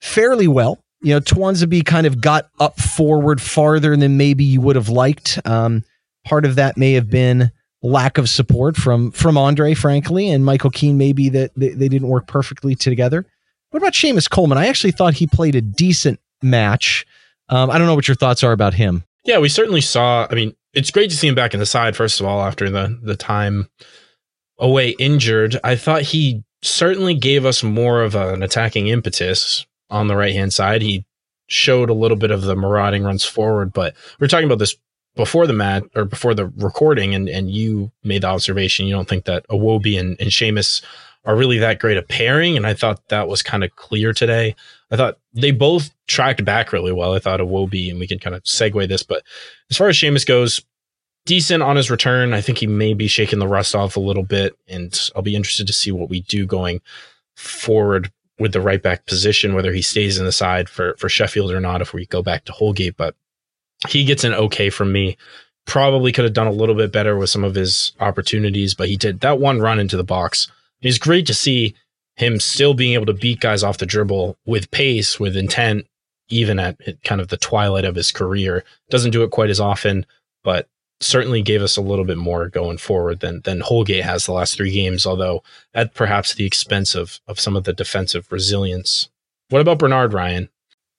fairly well. You know, Tuanzebe kind of got up forward farther than maybe you would have liked. Um, part of that may have been lack of support from from Andre, frankly, and Michael Keane. Maybe that they, they didn't work perfectly together. What about Seamus Coleman? I actually thought he played a decent match. Um, I don't know what your thoughts are about him. Yeah, we certainly saw. I mean, it's great to see him back in the side. First of all, after the the time away injured, I thought he certainly gave us more of an attacking impetus on the right hand side. He showed a little bit of the marauding runs forward, but we are talking about this before the mat or before the recording and, and you made the observation you don't think that Iwobi and, and Seamus are really that great a pairing. And I thought that was kind of clear today. I thought they both tracked back really well. I thought Iwobi, and we can kind of segue this, but as far as Seamus goes, decent on his return. I think he may be shaking the rust off a little bit, and I'll be interested to see what we do going forward with the right back position, whether he stays in the side for for Sheffield or not, if we go back to Holgate. But he gets an okay from me. Probably could have done a little bit better with some of his opportunities, but he did that one run into the box. It's great to see him still being able to beat guys off the dribble with pace, with intent, even at kind of the twilight of his career. Doesn't do it quite as often, but certainly gave us a little bit more going forward than than Holgate has the last three games, although at perhaps the expense of of some of the defensive resilience. What about Bernard Ryan?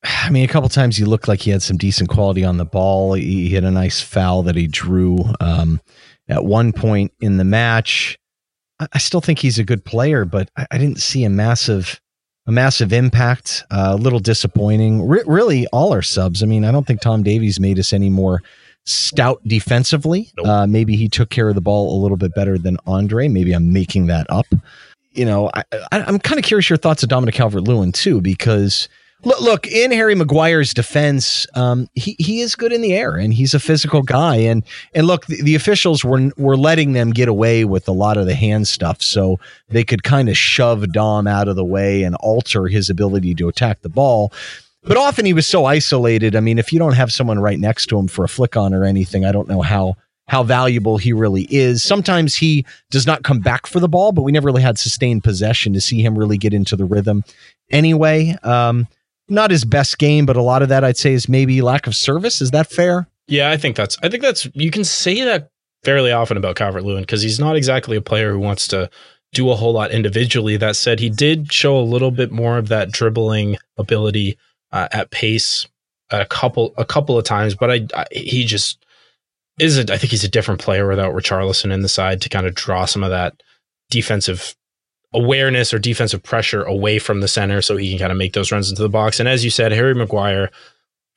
I mean, a couple times he looked like he had some decent quality on the ball. He had a nice foul that he drew um, at one point in the match. I still think he's a good player, but I, I didn't see a massive, a massive impact. Uh, a little disappointing. really, all our subs. I mean, I don't think Tom Davies made us any more stout defensively. Nope. Uh, maybe he took care of the ball a little bit better than Andre. Maybe I'm making that up. You know, I, am kind of curious your thoughts of Dominic Calvert Lewin too, because Look, look in Harry Maguire's defense, um, he he is good in the air and he's a physical guy. And and look, the, the, officials were were letting them get away with a lot of the hand stuff, so they could kind of shove Dom out of the way and alter his ability to attack the ball. But often he was so isolated. I mean, if you don't have someone right next to him for a flick on or anything, I don't know how how valuable he really is. Sometimes he does not come back for the ball, but we never really had sustained possession to see him really get into the rhythm. Anyway. Um, not his best game, but a lot of that I'd say is maybe lack of service. Is that fair? Yeah, I think that's I think that's you can say that fairly often about Calvert Lewin because he's not exactly a player who wants to do a whole lot individually. That said, he did show a little bit more of that dribbling ability uh, at pace a couple a couple of times, but I, I he just is a, I think he's a different player without Richarlison in the side to kind of draw some of that defensive awareness or defensive pressure away from the center so he can kind of make those runs into the box. And as you said, Harry Maguire,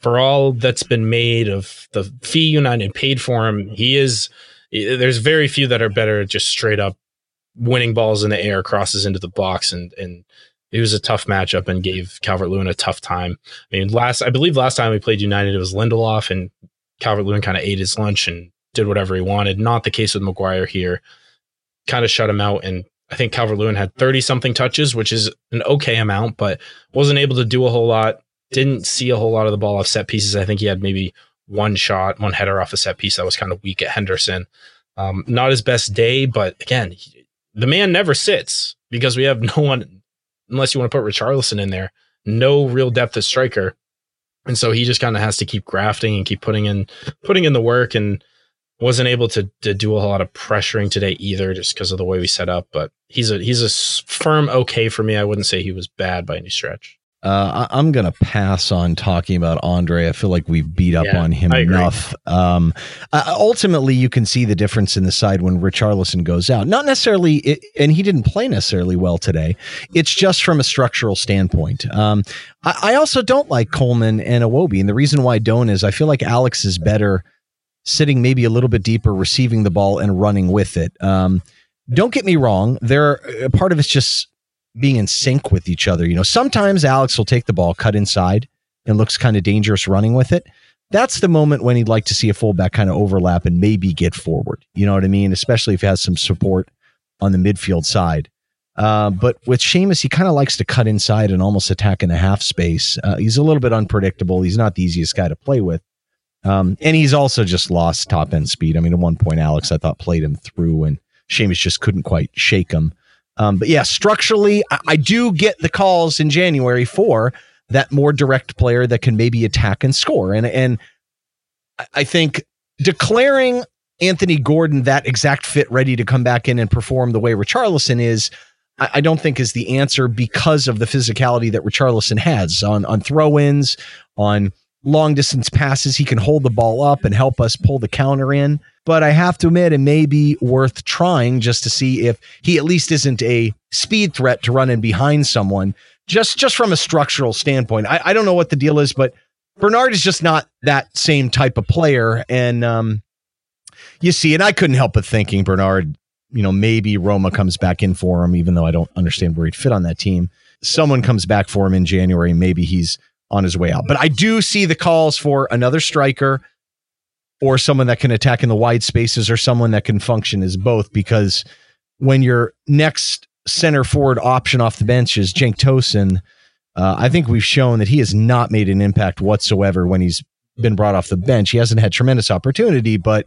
for all that's been made of the fee United paid for him, he is there's very few that are better just straight up winning balls in the air, crosses into the box and and it was a tough matchup and gave Calvert Lewin a tough time. I mean, last I believe last time we played United it was Lindelof and Calvert Lewin kind of ate his lunch and did whatever he wanted. Not the case with Maguire here. Kind of shut him out and I think Calvert Lewin had 30 something touches, which is an okay amount, but wasn't able to do a whole lot. Didn't see a whole lot of the ball off set pieces. I think he had maybe one shot, one header off a set piece that was kind of weak at Henderson. Um, not his best day, but again, he, the man never sits because we have <laughs> no one, unless you want to put Richarlison in there, no real depth of striker. And so he just kind of has to keep grafting and keep putting in putting in the work and wasn't able to, to do a lot of pressuring today either just because of the way we set up but he's a he's a firm okay for me i wouldn't say he was bad by any stretch uh, I, am going to pass on talking about Andre. I feel like we've beat up yeah, on him enough. Um, uh, ultimately, you can see the difference in the side when Richarlison goes out. Not necessarily, it, and he didn't play necessarily well today. It's just from a structural standpoint. Um, I, I, also don't like Coleman and Iwobi, and the reason why I don't is I feel like Alex is better sitting maybe a little bit deeper, receiving the ball and running with it. Um, don't get me wrong. There, part of it's just being in sync with each other. You know, sometimes Alex will take the ball, cut inside, and looks kind of dangerous running with it. That's the moment when he'd like to see a fullback kind of overlap and maybe get forward. You know what I mean? Especially if he has some support on the midfield side. Uh, but with Seamus, he kind of likes to cut inside and almost attack in a half space. Uh, he's a little bit unpredictable. He's not the easiest guy to play with. Um, and he's also just lost top end speed. I mean, at one point, Alex, I thought, played him through, and Seamus just couldn't quite shake him. Um, but yeah, structurally, I, I, do get the calls in January for that more direct player that can maybe attack and score. And and I think declaring Anthony Gordon that exact fit, ready to come back in and perform the way Richarlison is, I, I don't think is the answer because of the physicality that Richarlison has on on throw ins, on long distance passes. He can hold the ball up and help us pull the counter in. But I have to admit, it may be worth trying just to see if he at least isn't a speed threat to run in behind someone, just just from a structural standpoint. I, I don't know what the deal is, but Bernard is just not that same type of player. And um, you see, and I couldn't help but thinking Bernard, you know, maybe Roma comes back in for him, even though I don't understand where he'd fit on that team. Someone comes back for him in January. Maybe he's on his way out. But I do see the calls for another striker or someone that can attack in the wide spaces or someone that can function as both because when your next center forward option off the bench is Cenk Tosun, uh, I think we've shown that he has not made an impact whatsoever when he's been brought off the bench. He hasn't had tremendous opportunity, but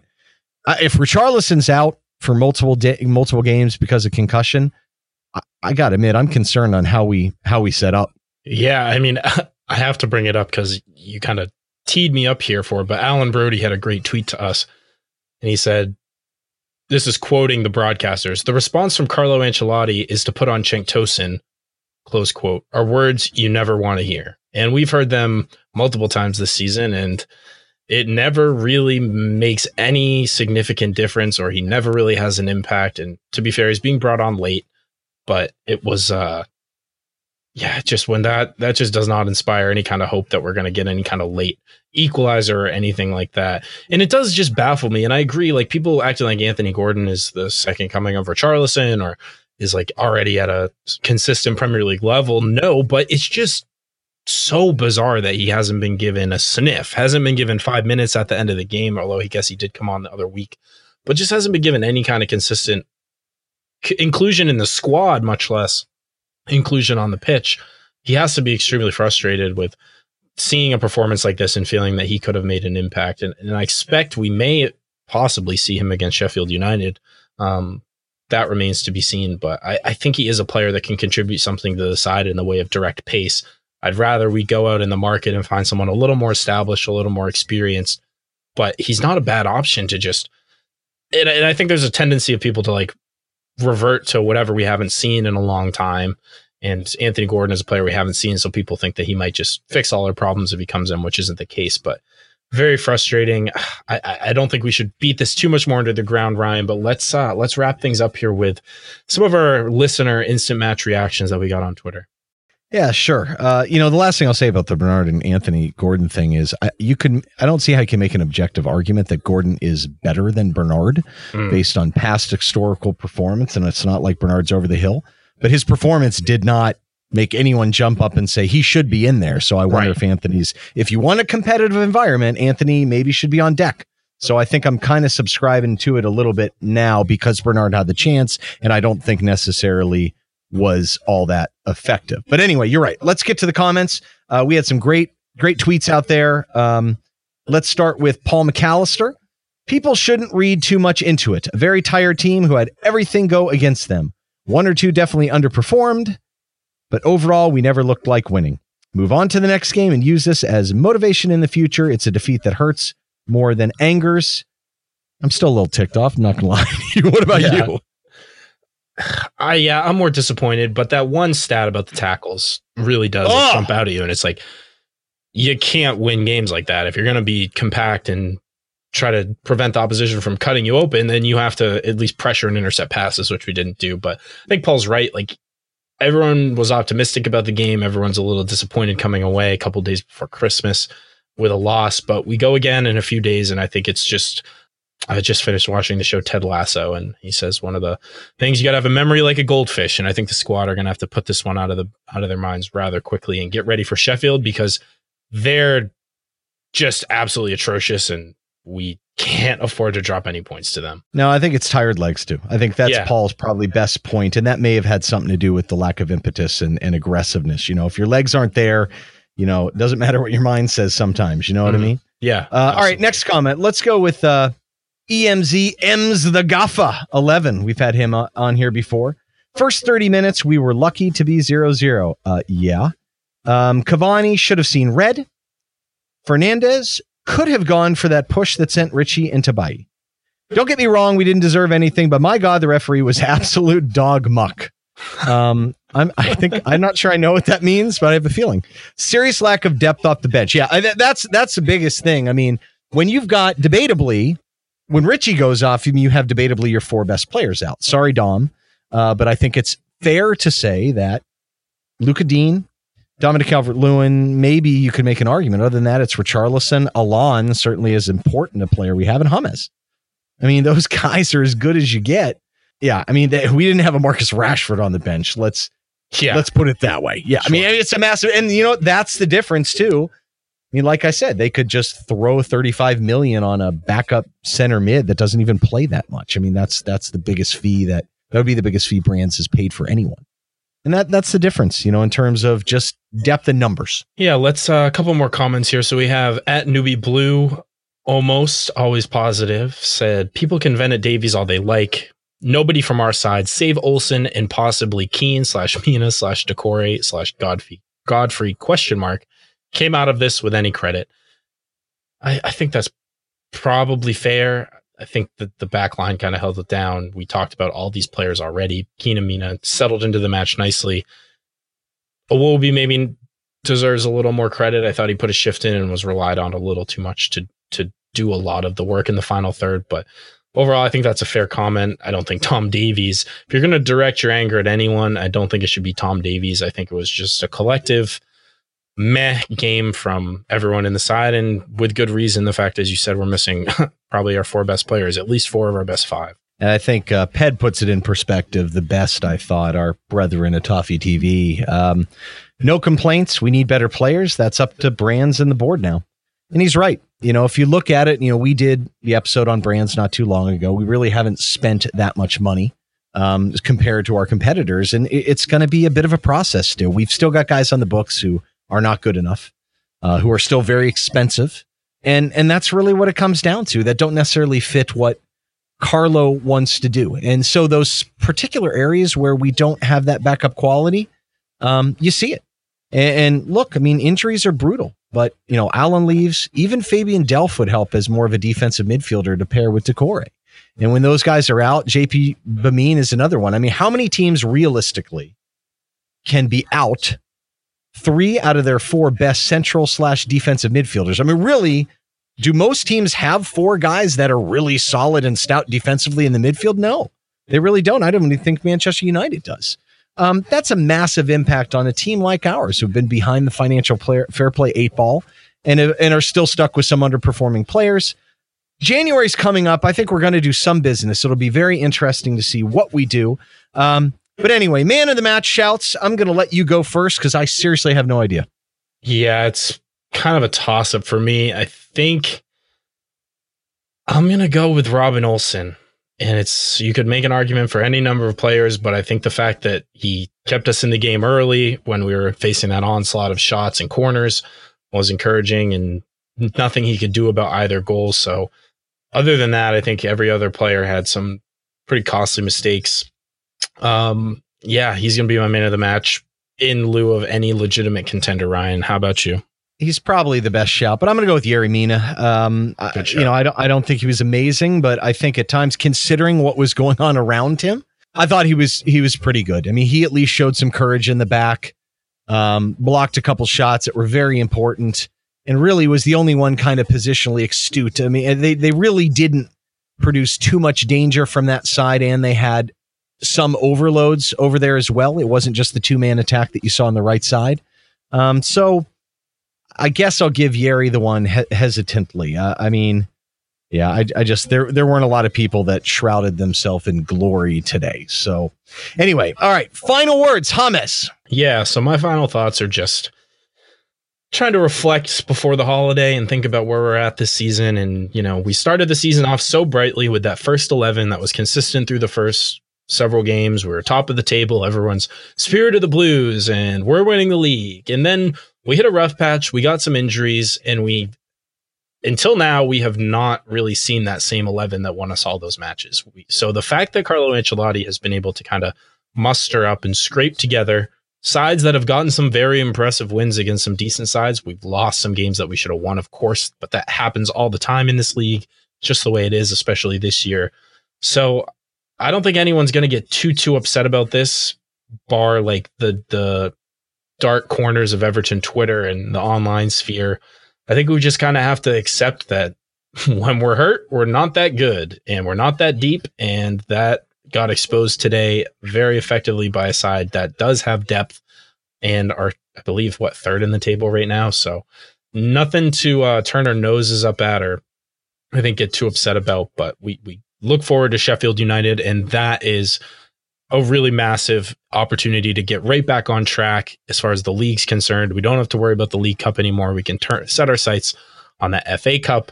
uh, if Richarlison's out for multiple multiple games because of concussion, I, I got to admit I'm concerned on how we how we set up. Yeah, I mean, <laughs> I have to bring it up because you kind of teed me up here for it, but Alan Brody had a great tweet to us. And he said, This is quoting the broadcasters. The response from Carlo Ancelotti is to put on Cenk Tosun, close quote, are words you never want to hear. And we've heard them multiple times this season, and it never really makes any significant difference, or he never really has an impact. And to be fair, he's being brought on late, but it was uh yeah, just when that that just does not inspire any kind of hope that we're going to get any kind of late equalizer or anything like that. And it does just baffle me. And I agree, like people acting like Anthony Gordon is the second coming of Richarlison or is like already at a consistent Premier League level. No, but it's just so bizarre that he hasn't been given a sniff, hasn't been given five minutes at the end of the game, although I guess he did come on the other week, but just hasn't been given any kind of consistent c- inclusion in the squad, much less inclusion on the pitch, he has to be extremely frustrated with seeing a performance like this and feeling that he could have made an impact. And, and I expect we may possibly see him against Sheffield United. Um, that remains to be seen, but I, I think he is a player that can contribute something to the side in the way of direct pace. I'd rather we go out in the market and find someone a little more established, a little more experienced, but he's not a bad option to just. And, and I think there's a tendency of people to like revert to whatever we haven't seen in a long time. And Anthony Gordon is a player we haven't seen, so people think that he might just fix all our problems if he comes in, which isn't the case. But very frustrating. <sighs> I, I don't think we should beat this too much more into the ground, Ryan. But let's uh, let's wrap things up here with some of our listener instant match reactions that we got on Twitter. Yeah, sure. Uh, you know, the last thing I'll say about the Bernard and Anthony Gordon thing is I, you can I don't see how you can make an objective argument that Gordon is better than Bernard mm. based on past historical performance, and it's not like Bernard's over the hill, but his performance did not make anyone jump up and say he should be in there. So I wonder right. if Anthony's if you want a competitive environment, Anthony maybe should be on deck. So I think I'm kind of subscribing to it a little bit now because Bernard had the chance, and I don't think necessarily was all that effective. But anyway, you're right. Let's get to the comments. Uh, we had some great, great tweets out there. Um, Let's start with Paul McAllister. People shouldn't read too much into it. A very tired team who had everything go against them. One or two definitely underperformed, but overall, we never looked like winning. Move on to the next game and use this as motivation in the future. It's a defeat that hurts more than angers. I'm still a little ticked off. I'm not gonna lie. to you. <laughs> what about Yeah. you? I yeah, I'm more disappointed, but that one stat about the tackles really does Ugh. jump out at you, and it's like you can't win games like that if you're going to be compact and try to prevent the opposition from cutting you open. Then you have to at least pressure and intercept passes, which we didn't do. But I think Paul's right. Like everyone was optimistic about the game. Everyone's a little disappointed coming away a couple days before Christmas with a loss, but we go again in a few days, and I think it's just. I just finished watching the show Ted Lasso, and he says one of the things you got to have a memory like a goldfish and i think the squad are going to have to put this one out of the out of their minds rather quickly and get ready for sheffield because they're just absolutely atrocious and we can't afford to drop any points to them No, I think it's tired legs too. I think that's Yeah. Paul's probably best point, and that may have had something to do with the lack of impetus and, and aggressiveness. You know, if your legs aren't there, you know, it doesn't matter what your mind says sometimes. You know what I Mhm. mean? yeah Uh, all right, next comment. Let's go with uh, EMZ M's the Gaffa 11. We've had him uh, on here before. First 30 minutes, we were lucky to be 0 0. Uh, yeah. Um, Cavani should have seen red. Fernandes could have gone for that push that sent Richie into Bailly. Don't get me wrong, we didn't deserve anything, but my God, the referee was <laughs> absolute dog muck. Um, I'm, I think I'm not sure I know what that means, but I have a feeling serious lack of depth off the bench. Yeah, I, that's that's the biggest thing. I mean, when you've got debatably, when Richie goes off, you you have debatably your four best players out. Sorry, Dom, uh, but I think it's fair to say that Luca Digne, Dominic Calvert Lewin, maybe you could make an argument. Other than that, it's Richarlison. Allan certainly is important a player we have, and Hummus. I mean, <laughs> those guys are as good as you get. Yeah, I mean, they, we didn't have a Marcus Rashford on the bench. Let's yeah Let's put it that way. Yeah. I mean, it's a massive, and you know, that's the difference too. I mean, like I said, they could just throw 35 million on a backup center mid that doesn't even play that much. I mean, that's, that's the biggest fee that, that would be the biggest fee Brands has paid for anyone. And that, that's the difference, you know, in terms of just depth and numbers. yeah let's uh, a couple more comments here so we have at newbie blue almost always positive said people can vent at davies all they like nobody from our side save Olsen and possibly Keane slash mina slash Doucouré slash godfrey godfrey question mark came out of this with any credit i, I think that's probably fair i think that the back line kind of held it down we talked about all these players already Keane and mina settled into the match nicely Iwobi maybe deserves a little more credit. I thought he put a shift in and was relied on a little too much to to do a lot of the work in the final third. But overall, I think that's a fair comment. I don't think Tom Davies, if you're going to direct your anger at anyone, I don't think it should be Tom Davies. I think it was just a collective meh game from everyone in the side. And with good reason, the fact, as you said, we're missing <laughs> probably our four best players, at least four of our best five. And I think uh, Ped puts it in perspective the best, I thought, our brethren at Toffee TV. Um, no complaints. We need better players. That's up to Brands and the board now. And he's right. You know, if you look at it, you know, we did the episode on Brands not too long ago. We really haven't spent that much money um, compared to our competitors. And it's going to be a bit of a process still. We've still got guys on the books who are not good enough, uh, who are still very expensive. And, and that's really what it comes down to that don't necessarily fit what Carlo wants to do. And so those particular areas where we don't have that backup quality, um, you see it. And, and look, I mean, injuries are brutal, but you know, Allan leaves. Even Fabian Delph would help as more of a defensive midfielder to pair with Doucouré. And when those guys are out, JP Gbamin is another one. I mean, how many teams realistically can be out three out of their four best central slash defensive midfielders? I mean, really, do most teams have four guys that are really solid and stout defensively in the midfield? No, they really don't. I don't even think Manchester United does. Um, that's a massive impact on a team like ours who've been behind the financial player, fair play eight ball and, and are still stuck with some underperforming players. January's coming up. I think we're going to do some business. It'll be very interesting to see what we do. Um, but anyway, man of the match shouts. I'm going to let you go first because I seriously have no idea. Yeah, it's kind of a toss up for me. I think I'm going to go with Robin Olsen. And it's, you could make an argument for any number of players, but I think the fact that he kept us in the game early when we were facing that onslaught of shots and corners was encouraging. And nothing he could do about either goal. So, other than that, I think every other player had some pretty costly mistakes. Um, yeah, he's going to be my man of the match in lieu of any legitimate contender. Ryan, how about you? He's probably the best shout, but I'm going to go with Yerry Mina. Um, I, you know, I don't, I don't think he was amazing, but I think at times, considering what was going on around him, I thought he was he was pretty good. I mean, he at least showed some courage in the back, um, blocked a couple shots that were very important, and really was the only one kind of positionally astute. I mean, they they really didn't produce too much danger from that side, and they had some overloads over there as well. It wasn't just the two man attack that you saw on the right side. Um, so I guess I'll give Yerry the one he- hesitantly. Uh, I mean, yeah, I, I just there there weren't a lot of people that shrouded themselves in glory today. So anyway, all right, final words, James. Yeah, so my final thoughts are just trying to reflect before the holiday and think about where we're at this season. And, you know, we started the season off so brightly with that first 11 that was consistent through the first several games. We were top of the table. Everyone's spirit of the blues and we're winning the league. And then we hit a rough patch. We got some injuries and we, until now, we have not really seen that same 11 that won us all those matches. We, so the fact that Carlo Ancelotti has been able to kind of muster up and scrape together sides that have gotten some very impressive wins against some decent sides. We've lost some games that we should have won, of course, but that happens all the time in this league, just the way it is, especially this year. So I don't think anyone's going to get too too upset about this, bar like the the dark corners of Everton Twitter and the online sphere. I think we just kind of have to accept that <laughs> when we're hurt, we're not that good and we're not that deep. And that got exposed today very effectively by a side that does have depth and are, I believe, what third in the table right now. So nothing to uh, turn our noses up at or I think get too upset about. But we we look forward to Sheffield United, and that is a really massive opportunity to get right back on track as far as the league's concerned. We don't have to worry about the League Cup anymore. We can turn set our sights on the FA Cup.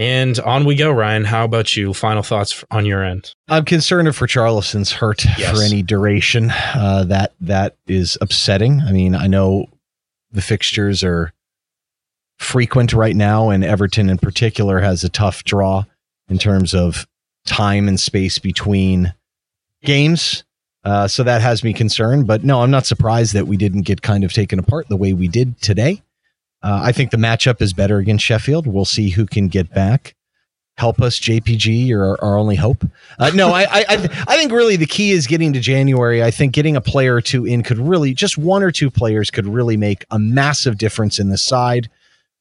And on we go, Ryan. How about you? Final thoughts on your end? I'm concerned if Richarlison's hurt yes. for any duration. Uh, that that is upsetting. I mean, I know the fixtures are frequent right now, and Everton in particular has a tough draw in terms of time and space between games. Uh, so that has me concerned. But no, I'm not surprised that we didn't get kind of taken apart the way we did today. Uh, I think the matchup is better against Sheffield. We'll see who can get back. Help us, JPG. You're our, our only hope. Uh, no, I, I, I think really the key is getting to January. I think getting a player or two in could really, just one or two players could really make a massive difference in the side.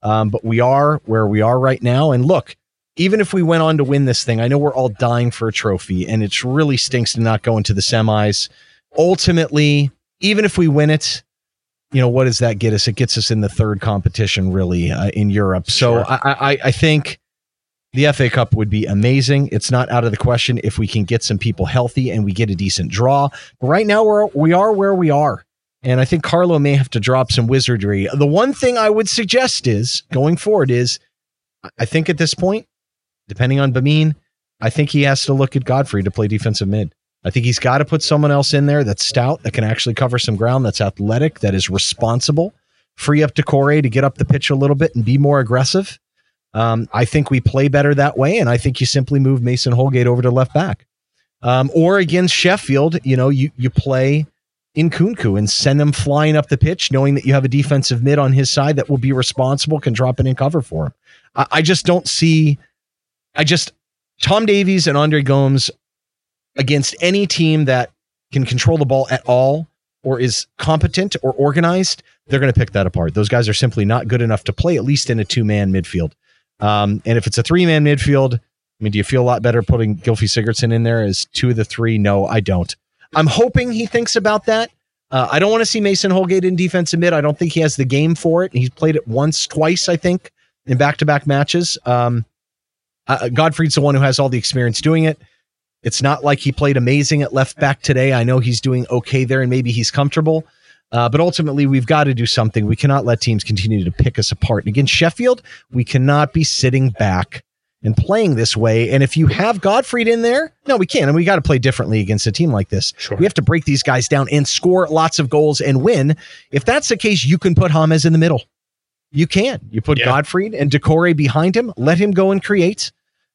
Um, but we are where we are right now. And look, even if we went on to win this thing, I know we're all dying for a trophy, and it really stinks to not go into the semis. Ultimately, even if we win it, you know what does that get us? It gets us in the third competition, really, uh, in Europe. So sure. I, I, I think the FA Cup would be amazing. It's not out of the question if we can get some people healthy and we get a decent draw. But right now, we're we are where we are. And I think Carlo may have to drop some wizardry. The one thing I would suggest is going forward is I think at this point, depending on Gbamin, I think he has to look at Godfrey to play defensive mid. I think he's got to put someone else in there that's stout, that can actually cover some ground, that's athletic, that is responsible. Free up Doucouré to get up the pitch a little bit and be more aggressive. Um, I think we play better that way, and I think you simply move Mason Holgate over to left back. Um, or against Sheffield, you know, you you play in Nkounkou and send him flying up the pitch, knowing that you have a defensive mid on his side that will be responsible, can drop it in cover for him. I, I just don't see I just Tom Davies and Andre Gomes against any team that can control the ball at all or is competent or organized, they're going to pick that apart. Those guys are simply not good enough to play at least in a two man midfield. Um, and if it's a three man midfield, I mean, do you feel a lot better putting Gylfi Sigurdsson in there as two of the three? No, I don't. I'm hoping he thinks about that. Uh, I don't want to see Mason Holgate in defensive mid. I don't think he has the game for it. He's played it once, twice, I think, in back to back matches. Um, uh, Godfrey's the one who has all the experience doing it. It's not like he played amazing at left back today. I know he's doing okay there and maybe he's comfortable. Uh, but ultimately, we've got to do something. We cannot let teams continue to pick us apart. And against Sheffield, we cannot be sitting back and playing this way. And if you have Godfrey in there, no, we can't. And we got to play differently against a team like this. Sure. We have to break these guys down and score lots of goals and win. If that's the case, you can put James in the middle. you can. You put Yeah. Godfrey and Doucouré behind him, let him go and create,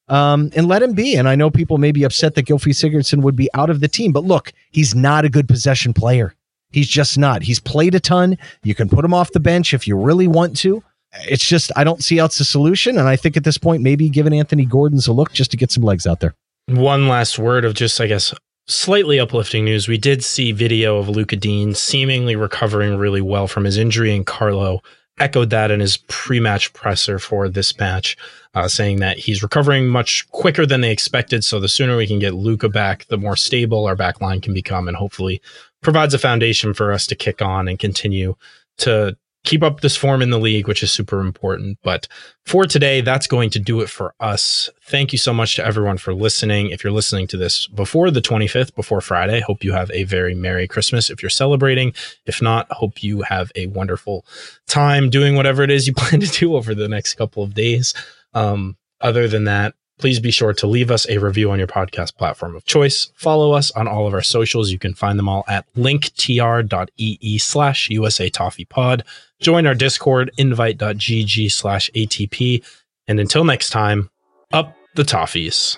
um, and let him be. And I know people may be upset that Gylfi Sigurdsson would be out of the team, but look, he's not a good possession player. He's just not. He's played a ton. You can put him off the bench if you really want to. It's just I don't see else a solution. And I think at this point, maybe giving Anthony Gordon's a look just to get some legs out there. One last word of just, I guess, slightly uplifting news. We did see video of Luca Digne seemingly recovering really well from his injury, and Carlo echoed that in his pre-match presser for this match, uh, saying that he's recovering much quicker than they expected. So the sooner we can get Luca back, the more stable our back line can become, and hopefully provides a foundation for us to kick on and continue to keep up this form in the league, which is super important. But for today, that's going to do it for us. Thank you so much to everyone for listening. If you're listening to this before the 25th, before Friday, hope you have a very Merry Christmas if you're celebrating. If not, hope you have a wonderful time doing whatever it is you <laughs> plan to do over the next couple of days. Um, other than that, please be sure to leave us a review on your podcast platform of choice. Follow us on all of our socials. You can find them all at linktr.ee slash USA Toffee Pod. Join our Discord, invite.gg slash ATP. And until next time, up the toffees.